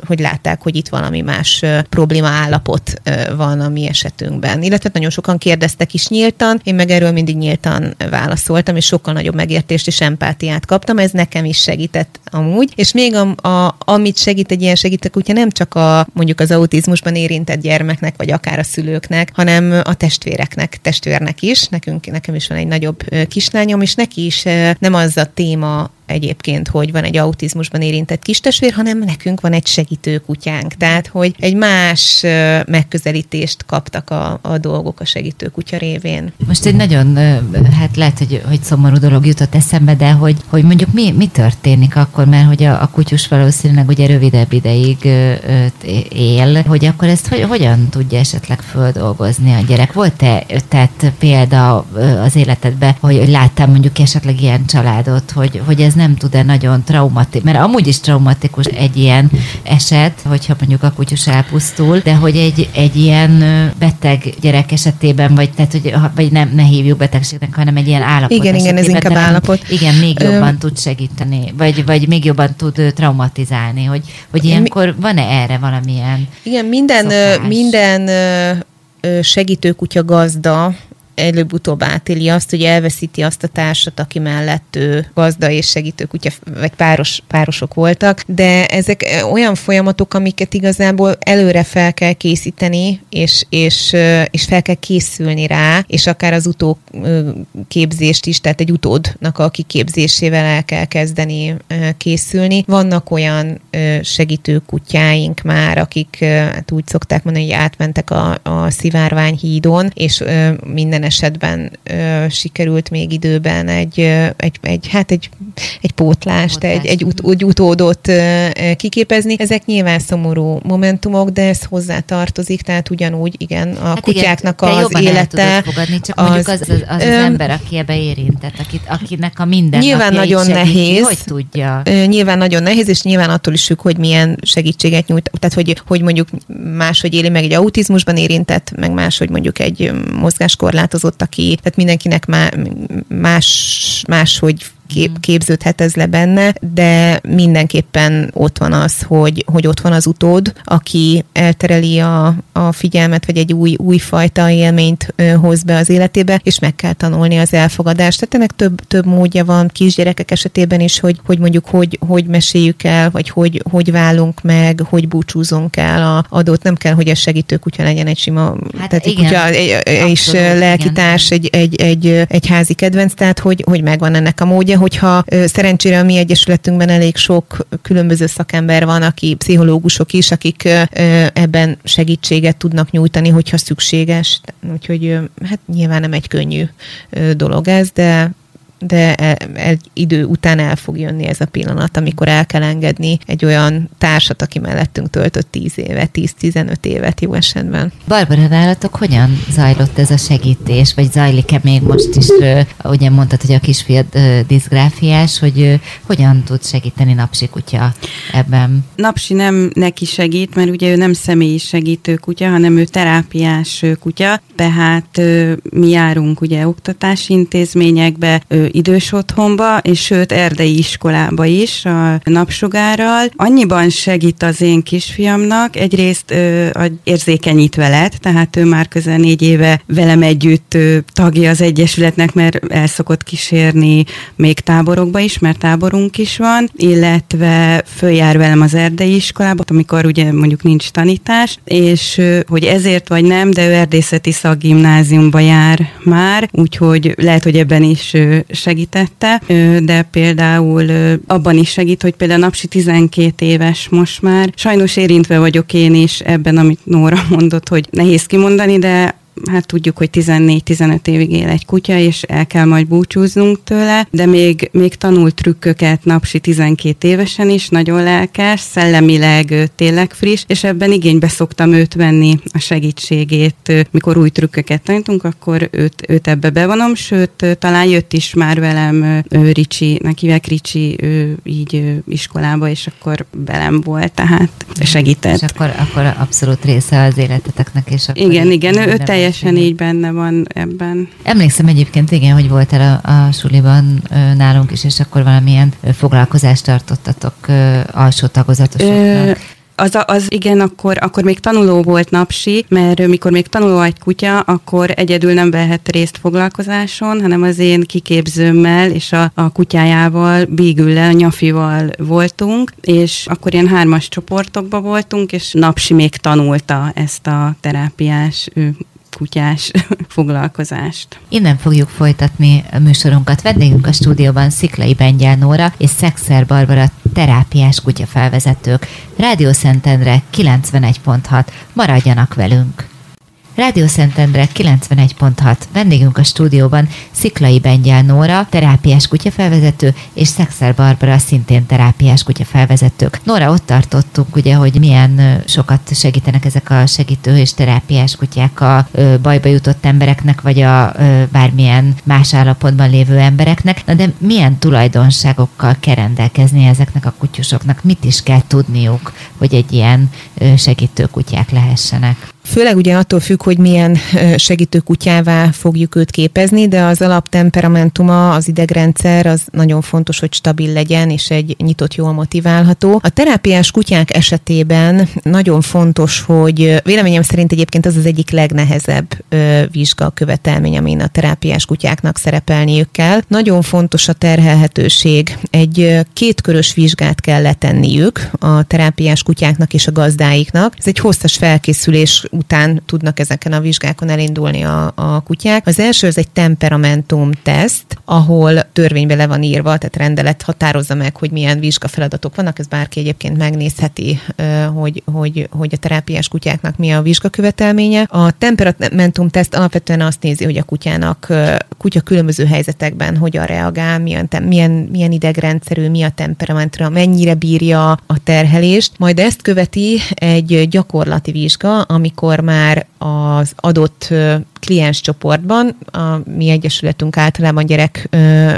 hogy látták, hogy itt valami más probléma állapot van a mi esetünkben. Illetve nagyon sokan kérdeztek is nyíltan, én meg erről mindig nyíltan válaszoltam, és sokkal nagyobb megértést és empátiát kaptam, ez nekem is segített amúgy. És még a, a, amit segít egy ilyen segítek, ugye nem csak a mondjuk az autizmusban érintett gyermeknek, vagy akár a szülőknek, hanem a testvéreknek, testvérnek is. Nekünk, nekem is van egy nagyobb kislányom, és neki is nem az a téma egyébként, hogy van egy autizmusban érintett kistestvér, hanem nekünk van egy segítő kutyánk. Tehát, hogy egy más megközelítést kaptak a, a dolgok a segítő kutya révén. Most egy nagyon, hát lehet, hogy, hogy szomorú dolog jutott eszembe, de hogy, hogy mondjuk mi, mi történik akkor, mert hogy a, a kutyus valószínűleg ugye rövidebb ideig él, hogy akkor ezt hogy, hogyan tudja esetleg földolgozni a gyerek? Volt-e tehát példa az életedben, hogy, hogy láttam mondjuk esetleg ilyen családot, hogy, hogy ez ez nem tud-e nagyon traumatikus, mert amúgy is traumatikus egy ilyen eset, hogyha mondjuk a kutyus elpusztul, de hogy egy, egy ilyen beteg gyerek esetében, vagy, tehát, hogy, vagy nem, ne hívjuk betegségnek, hanem egy ilyen állapot Igen, igen, ez inkább állapot. Igen, még jobban Ö... tud segíteni, vagy, vagy még jobban tud traumatizálni, hogy, hogy ilyenkor van-e erre valamilyen Igen, minden, szokás? minden segítőkutya gazda előbb-utóbb átéli azt, hogy elveszíti azt a társat, aki mellett ő gazda és segítő kutya, vagy páros, párosok voltak, de ezek olyan folyamatok, amiket igazából előre fel kell készíteni, és, és, és fel kell készülni rá, és akár az utóképzést is, tehát egy utódnak a kiképzésével el kell kezdeni készülni. Vannak olyan segítő kutyáink már, akik hát úgy szokták mondani, hogy átmentek a, a szivárványhídon, és minden esetben ö, sikerült még időben egy, egy, egy hát egy, egy pótlást, Pótlás. egy, egy, ut, egy utódot ö, kiképezni. Ezek nyilván szomorú momentumok, de ez hozzá tartozik, tehát ugyanúgy, igen, a hát kutyáknak igen, az élete. Fogadni, csak az, mondjuk az, az, az, az ö, ember, aki ebbe érintett, akit, akinek a minden Nyilván nagyon segíti, nehéz. Hogy tudja? Ö, nyilván nagyon nehéz, és nyilván attól is függ, hogy milyen segítséget nyújt. Tehát, hogy, hogy mondjuk máshogy éli meg egy autizmusban érintett, meg máshogy mondjuk egy mozgáskorlát változott, aki, tehát mindenkinek má, más, máshogy kép, mm. képződhet ez le benne, de mindenképpen ott van az, hogy, hogy ott van az utód, aki eltereli a, a figyelmet, vagy egy új, új fajta élményt hoz be az életébe, és meg kell tanulni az elfogadást. Tehát ennek több, több módja van kisgyerekek esetében is, hogy, hogy mondjuk hogy, hogy meséljük el, vagy hogy, hogy válunk meg, hogy búcsúzunk el a adott, nem kell, hogy a segítő kutya legyen egy sima, hát tehát igen, kutya és lelkitárs, egy, egy, egy, egy házi kedvenc, tehát hogy, hogy megvan ennek a módja, hogyha szerencsére a mi egyesületünkben elég sok különböző szakember van, aki pszichológusok is, akik ebben segítséget tudnak nyújtani, hogyha szükséges. Úgyhogy hát nyilván nem egy könnyű dolog ez, de de egy idő után el fog jönni ez a pillanat, amikor el kell engedni egy olyan társat, aki mellettünk töltött 10 évet, 10-15 évet jó esetben. Barbara, nálatok hogyan zajlott ez a segítés, vagy zajlik-e még most is? Ugye mondtad, hogy a kisfiad diszgráfiás, hogy hogyan tud segíteni Napsi kutya ebben? Napsi nem neki segít, mert ugye ő nem személyi segítő kutya, hanem ő terápiás kutya, tehát mi járunk ugye oktatási intézményekbe, idős otthonba, és sőt erdei iskolába is a napsugárral. Annyiban segít az én kisfiamnak, egyrészt ö, a érzékenyítve lett, tehát ő már közel négy éve velem együtt ö, tagja az Egyesületnek, mert el szokott kísérni még táborokba is, mert táborunk is van, illetve följár velem az erdei iskolába, amikor ugye mondjuk nincs tanítás, és ö, hogy ezért vagy nem, de ő erdészeti szakgimnáziumba jár már, úgyhogy lehet, hogy ebben is segítette, de például abban is segít, hogy például Napsi 12 éves most már. Sajnos érintve vagyok én is ebben, amit Nóra mondott, hogy nehéz kimondani, de hát tudjuk, hogy 14-15 évig él egy kutya, és el kell majd búcsúznunk tőle, de még, még tanult trükköket napsi 12 évesen is, nagyon lelkes, szellemileg tényleg friss, és ebben igénybe szoktam őt venni a segítségét. Mikor új trükköket tanítunk, akkor őt, őt ebbe bevonom, sőt, talán jött is már velem ő, Ricsi, nekivel Ricsi ő, így iskolába, és akkor velem volt, tehát segített. És akkor, akkor abszolút része az életeteknek, és akkor igen, igen, ő teljesen teljesen így benne van ebben. Emlékszem egyébként, igen, hogy voltál a, a suliban ö, nálunk is, és akkor valamilyen ö, foglalkozást tartottatok ö, alsó tagozatosoknak. Az, az igen, akkor, akkor még tanuló volt napsi, mert mikor még tanuló egy kutya, akkor egyedül nem vehet részt foglalkozáson, hanem az én kiképzőmmel és a, a kutyájával, Bígüllel, Nyafival voltunk, és akkor ilyen hármas csoportokban voltunk, és napsi még tanulta ezt a terápiás kutyás foglalkozást. Innen fogjuk folytatni a műsorunkat. Vendégünk a stúdióban Sziklai Bengyel Nóra és Szexer Barbara terápiás kutyafelvezetők. Rádió Szentendre 91.6. Maradjanak velünk! Rádió Szentendre 91.6. Vendégünk a stúdióban Sziklai Bengyel Nóra, terápiás kutyafelvezető, és Szexer Barbara, szintén terápiás kutyafelvezetők. Nóra, ott tartottunk, ugye, hogy milyen sokat segítenek ezek a segítő és terápiás kutyák a bajba jutott embereknek, vagy a bármilyen más állapotban lévő embereknek. Na de milyen tulajdonságokkal kell rendelkezni ezeknek a kutyusoknak? Mit is kell tudniuk, hogy egy ilyen segítő kutyák lehessenek? Főleg ugye attól függ, hogy milyen segítő kutyává fogjuk őt képezni, de az alaptemperamentuma, az idegrendszer, az nagyon fontos, hogy stabil legyen, és egy nyitott, jól motiválható. A terápiás kutyák esetében nagyon fontos, hogy véleményem szerint egyébként az az egyik legnehezebb vizsga követelmény, amin a terápiás kutyáknak szerepelniük kell. Nagyon fontos a terhelhetőség. Egy kétkörös vizsgát kell letenniük a terápiás kutyáknak és a gazdáiknak. Ez egy hosszas felkészülés után tudnak ezeken a vizsgákon elindulni a, a kutyák. Az első az egy temperamentum teszt, ahol törvénybe le van írva, tehát rendelet határozza meg, hogy milyen vizsgafeladatok vannak, ez bárki egyébként megnézheti, hogy, hogy, hogy a terápiás kutyáknak mi a vizsgakövetelménye. A temperamentum teszt alapvetően azt nézi, hogy a kutyának kutya különböző helyzetekben hogyan reagál, milyen, milyen, milyen idegrendszerű, mi a temperamentra, mennyire bírja a terhelést. Majd ezt követi egy gyakorlati vizsga, amikor amikor már az adott kliens csoportban, a mi egyesületünk általában gyerek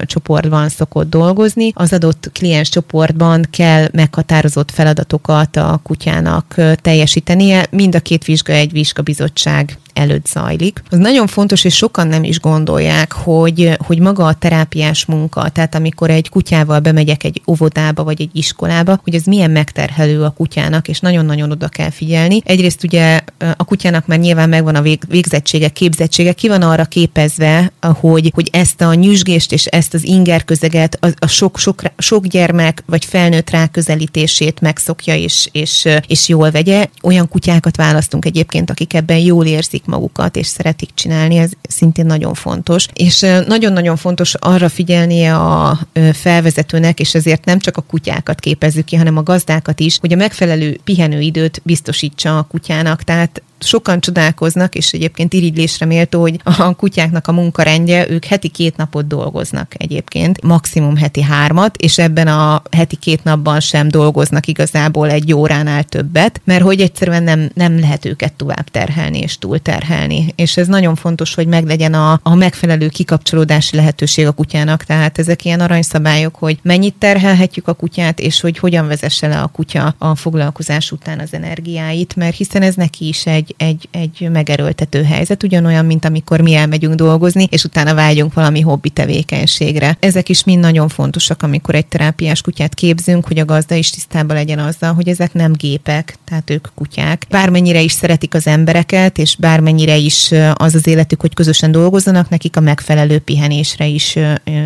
csoportban szokott dolgozni, az adott kliens csoportban kell meghatározott feladatokat a kutyának teljesítenie. Mind a két vizsga egy vizsgabizottság előtt zajlik. Az nagyon fontos, és sokan nem is gondolják, hogy, hogy maga a terápiás munka, tehát amikor egy kutyával bemegyek egy óvodába vagy egy iskolába, hogy ez milyen megterhelő a kutyának, és nagyon-nagyon oda kell figyelni. Egyrészt ugye a kutyának már nyilván megvan a vég, végzettsége, képzettsége, ki van arra képezve, hogy, hogy ezt a nyüzsgést és ezt az inger közeget, a, a sok, sok, sok gyermek vagy felnőtt ráközelítését megszokja és, és, és jól vegye. Olyan kutyákat választunk egyébként, akik ebben jól érzik magukat, és szeretik csinálni, ez szintén nagyon fontos. És nagyon-nagyon fontos arra figyelnie a felvezetőnek, és ezért nem csak a kutyákat képezzük ki, hanem a gazdákat is, hogy a megfelelő pihenőidőt biztosítsa a kutyának. Tehát sokan csodálkoznak, és egyébként irigylésre méltó, hogy a kutyáknak a munkarendje, ők heti két napot dolgoznak egyébként, maximum heti hármat, és ebben a heti két napban sem dolgoznak igazából egy óránál többet, mert hogy egyszerűen nem, nem lehet őket tovább terhelni és túlterhelni. És ez nagyon fontos, hogy meglegyen a, a megfelelő kikapcsolódási lehetőség a kutyának, tehát ezek ilyen aranyszabályok, hogy mennyit terhelhetjük a kutyát, és hogy hogyan vezesse le a kutya a foglalkozás után az energiáit, mert hiszen ez neki is egy egy, egy, egy megerőltető helyzet, ugyanolyan, mint amikor mi elmegyünk dolgozni, és utána vágyunk valami hobbi tevékenységre. Ezek is mind nagyon fontosak, amikor egy terápiás kutyát képzünk, hogy a gazda is tisztában legyen azzal, hogy ezek nem gépek, tehát ők kutyák. Bármennyire is szeretik az embereket, és bármennyire is az az életük, hogy közösen dolgozzanak, nekik a megfelelő pihenésre is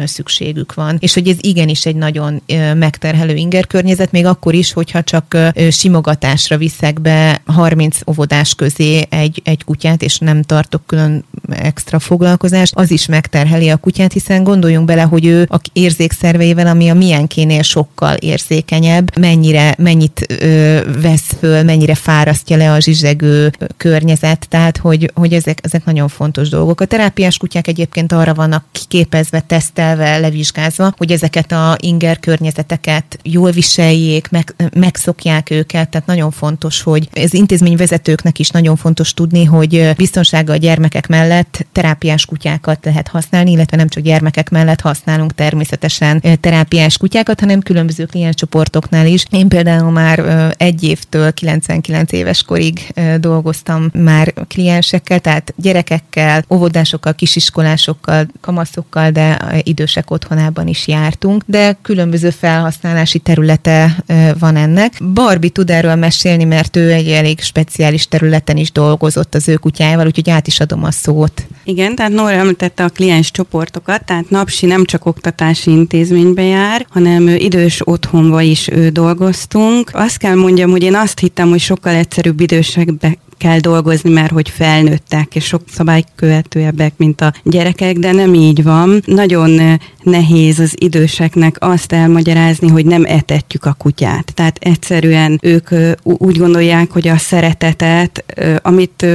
szükségük van. És hogy ez igenis egy nagyon megterhelő inger környezet, még akkor is, hogyha csak simogatásra viszek be 30 óvodás közé egy, egy kutyát, és nem tartok külön extra foglalkozást, az is megterheli a kutyát, hiszen gondoljunk bele, hogy ő a érzékszerveivel, ami a milyenkénél sokkal érzékenyebb, mennyire, mennyit ö, vesz föl, mennyire fárasztja le a zsizsegő környezet, tehát hogy, hogy ezek, ezek nagyon fontos dolgok. A terápiás kutyák egyébként arra vannak kiképezve, tesztelve, levizsgázva, hogy ezeket a inger környezeteket jól viseljék, meg, megszokják őket, tehát nagyon fontos, hogy ez intézményvezetőknek is nagyon fontos tudni, hogy biztonsága a gyermekek mellett terápiás kutyákat lehet használni, illetve nem csak gyermekek mellett használunk természetesen terápiás kutyákat, hanem különböző klienscsoportoknál is. Én például már egy évtől 99 éves korig dolgoztam már kliensekkel, tehát gyerekekkel, óvodásokkal, kisiskolásokkal, kamaszokkal, de idősek otthonában is jártunk, de különböző felhasználási területe van ennek. Barbie tud erről mesélni, mert ő egy elég speciális területen is dolgozott az ő kutyájával, úgyhogy át is adom a szót. Igen, tehát Nóra említette a kliens csoportokat, tehát Napsi nem csak oktatási intézménybe jár, hanem idős otthonba is dolgoztunk. Azt kell mondjam, hogy én azt hittem, hogy sokkal egyszerűbb idősekbe kell dolgozni, mert hogy felnőttek, és sok szabálykövetőebbek, mint a gyerekek, de nem így van. Nagyon nehéz az időseknek azt elmagyarázni, hogy nem etetjük a kutyát. Tehát egyszerűen ők úgy gondolják, hogy a szeretetet, amit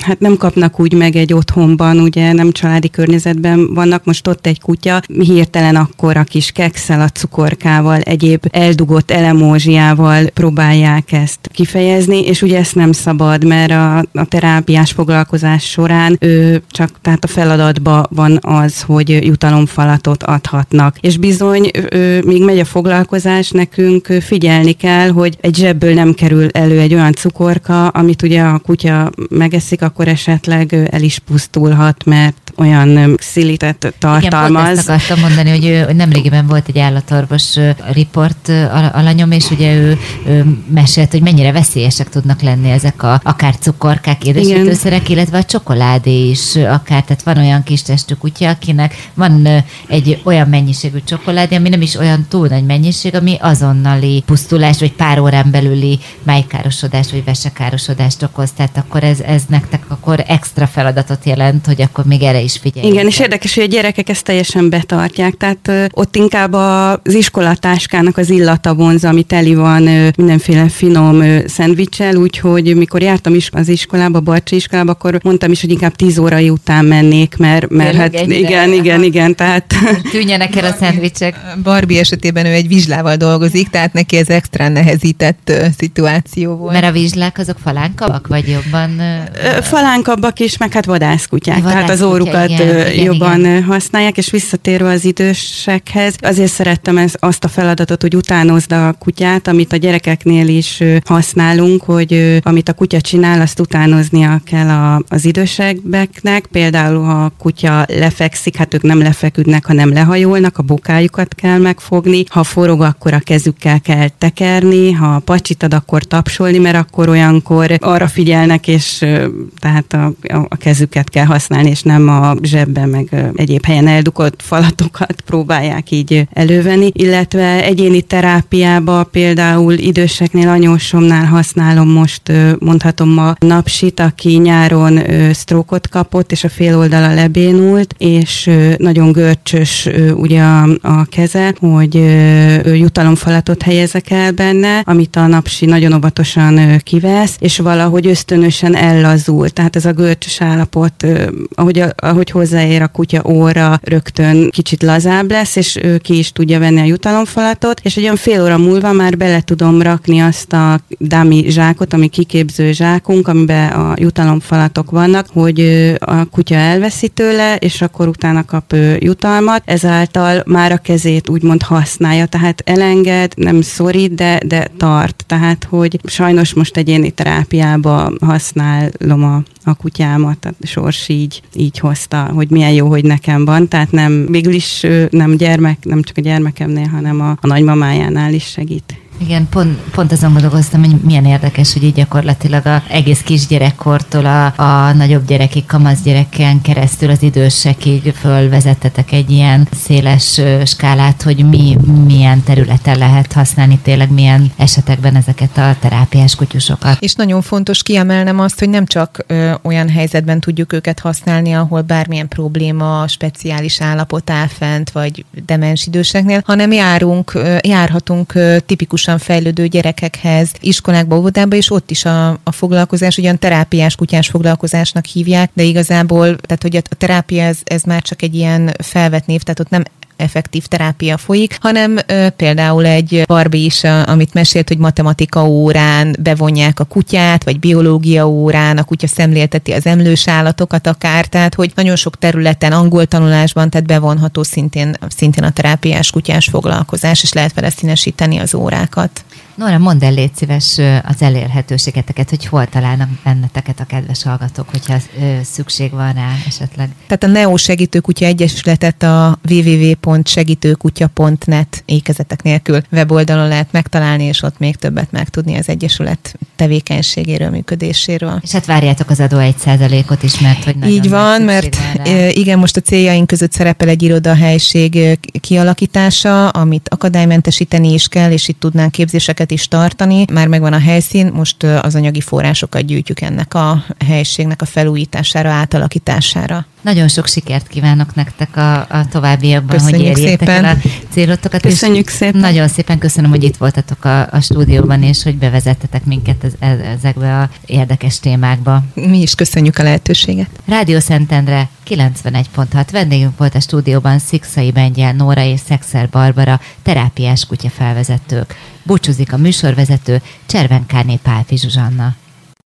hát nem kapnak úgy meg egy otthonban, ugye nem családi környezetben vannak, most ott egy kutya, hirtelen akkor a kis kekszel, a cukorkával, egyéb eldugott elemózsiával próbálják ezt kifejezni, és ugye ezt nem szabad, mert a, a terápiás foglalkozás során ő csak tehát a feladatban van az, hogy jutalomfalatot adhatnak. És bizony, ő, míg megy a foglalkozás, nekünk figyelni kell, hogy egy zsebből nem kerül elő egy olyan cukorka, amit ugye a kutya megeszik, akkor esetleg el is pusztulhat, mert olyan szilitet tartalmaz. Igen, pont ezt akartam mondani, hogy, ő, nemrégiben volt egy állatorvos riport alanyom, és ugye ő, ő mesélt, hogy mennyire veszélyesek tudnak lenni ezek a akár cukorkák, édesítőszerek, illetve a csokoládé is akár, tehát van olyan kis testű kutya, akinek van egy olyan mennyiségű csokoládé, ami nem is olyan túl nagy mennyiség, ami azonnali pusztulás, vagy pár órán belüli májkárosodás, vagy vesekárosodást okoz, tehát akkor ez, ez nektek akkor extra feladatot jelent, hogy akkor még erre is figyelj. Igen, és érdekes, hogy a gyerekek ezt teljesen betartják, tehát ö, ott inkább az iskolatáskának az illata vonza, ami teli van ö, mindenféle finom ö, szendvicsel, úgyhogy mikor jártam is az iskolába, Barcsi iskolába, akkor mondtam is, hogy inkább 10 órai után mennék, mert, mert hát igen, igen, igen, igen, tehát... Tűnjenek el a szendvicsek. Barbie esetében ő egy vizslával dolgozik, tehát neki ez extra nehezített szituáció volt. Mert a vizslák azok falánkabbak, vagy jobban? Falánkabbak is, meg hát vadászkutyák, vadászkutyák tehát az óruk magukat igen, jobban igen. használják, és visszatérve az idősekhez, azért szerettem ezt, azt a feladatot, hogy utánozd a kutyát, amit a gyerekeknél is használunk, hogy amit a kutya csinál, azt utánoznia kell a, az időseknek. Például, ha a kutya lefekszik, hát ők nem lefeküdnek, hanem lehajolnak, a bokájukat kell megfogni, ha forog, akkor a kezükkel kell tekerni, ha pacsitad, akkor tapsolni, mert akkor olyankor arra figyelnek, és tehát a, a kezüket kell használni, és nem a a zsebben, meg egyéb helyen eldukott falatokat próbálják így elővenni, illetve egyéni terápiába például időseknél anyósomnál használom most, mondhatom ma napsit, aki nyáron sztrókot kapott, és a fél oldala lebénult, és nagyon görcsös ugye a, a keze, hogy jutalomfalatot helyezek el benne, amit a napsi nagyon óvatosan kivesz, és valahogy ösztönösen ellazul. Tehát ez a görcsös állapot, ahogy a, a ahogy hozzáér a kutya óra, rögtön kicsit lazább lesz, és ő ki is tudja venni a jutalomfalatot, és egy olyan fél óra múlva már bele tudom rakni azt a dami zsákot, ami kiképző zsákunk, amiben a jutalomfalatok vannak, hogy a kutya elveszi tőle, és akkor utána kap jutalmat, ezáltal már a kezét úgymond használja, tehát elenged, nem szorít, de, de tart. Tehát, hogy sajnos most egyéni terápiába használom a, a kutyámat, tehát Sors így, így hozta, hogy milyen jó, hogy nekem van, tehát nem, végül is nem gyermek, nem csak a gyermekemnél, hanem a, a nagymamájánál is segít. Igen, pont, pont azon gondolkoztam, hogy milyen érdekes, hogy így gyakorlatilag a egész kisgyerekkortól a, a nagyobb gyerekig, kamasz gyereken keresztül az idősekig fölvezettetek egy ilyen széles skálát, hogy mi milyen területen lehet használni tényleg milyen esetekben ezeket a terápiás kutyusokat. És nagyon fontos kiemelnem azt, hogy nem csak ö, olyan helyzetben tudjuk őket használni, ahol bármilyen probléma, speciális állapot áll fent, vagy demens időseknél, hanem járunk, ö, járhatunk ö, tipikusan gyorsan fejlődő gyerekekhez, iskolákba, óvodába, és ott is a, a foglalkozás, ugyan terápiás kutyás foglalkozásnak hívják, de igazából, tehát hogy a terápia ez, ez már csak egy ilyen felvett név, tehát ott nem effektív terápia folyik, hanem ö, például egy Barbie is, a, amit mesélt, hogy matematika órán bevonják a kutyát, vagy biológia órán, a kutya szemlélteti az emlős állatokat akár, tehát hogy nagyon sok területen, angol tanulásban, tehát bevonható szintén, szintén a terápiás kutyás foglalkozás, és lehet vele színesíteni az órákat. Nora, mondd el, légy szíves az elérhetőségeteket, hogy hol találnak benneteket a kedves hallgatók, hogyha szükség van rá esetleg. Tehát a Neo Segítőkutya Egyesületet a www.segítőkutya.net ékezetek nélkül weboldalon lehet megtalálni, és ott még többet megtudni az Egyesület tevékenységéről, működéséről. És hát várjátok az adó egy százalékot is, mert hogy Így van, mert van igen, most a céljaink között szerepel egy irodahelység kialakítása, amit akadálymentesíteni is kell, és itt tudnánk képzéseket is tartani. Már megvan a helyszín, most az anyagi forrásokat gyűjtjük ennek a helységnek a felújítására, átalakítására. Nagyon sok sikert kívánok nektek a, a továbbiakban, Köszönjük hogy érjétek szépen. el a célotokat. Köszönjük szépen. Nagyon szépen köszönöm, hogy itt voltatok a, a stúdióban, és hogy bevezettetek minket ez, ezekbe a érdekes témákba. Mi is köszönjük a lehetőséget. Rádió Szentendre 91.6 vendégünk volt a stúdióban Szikszai Bengyel, Nóra és Szexer Barbara, terápiás kutyafelvezetők. Búcsúzik a műsorvezető Cservenkárné Pálfi Zsuzsanna.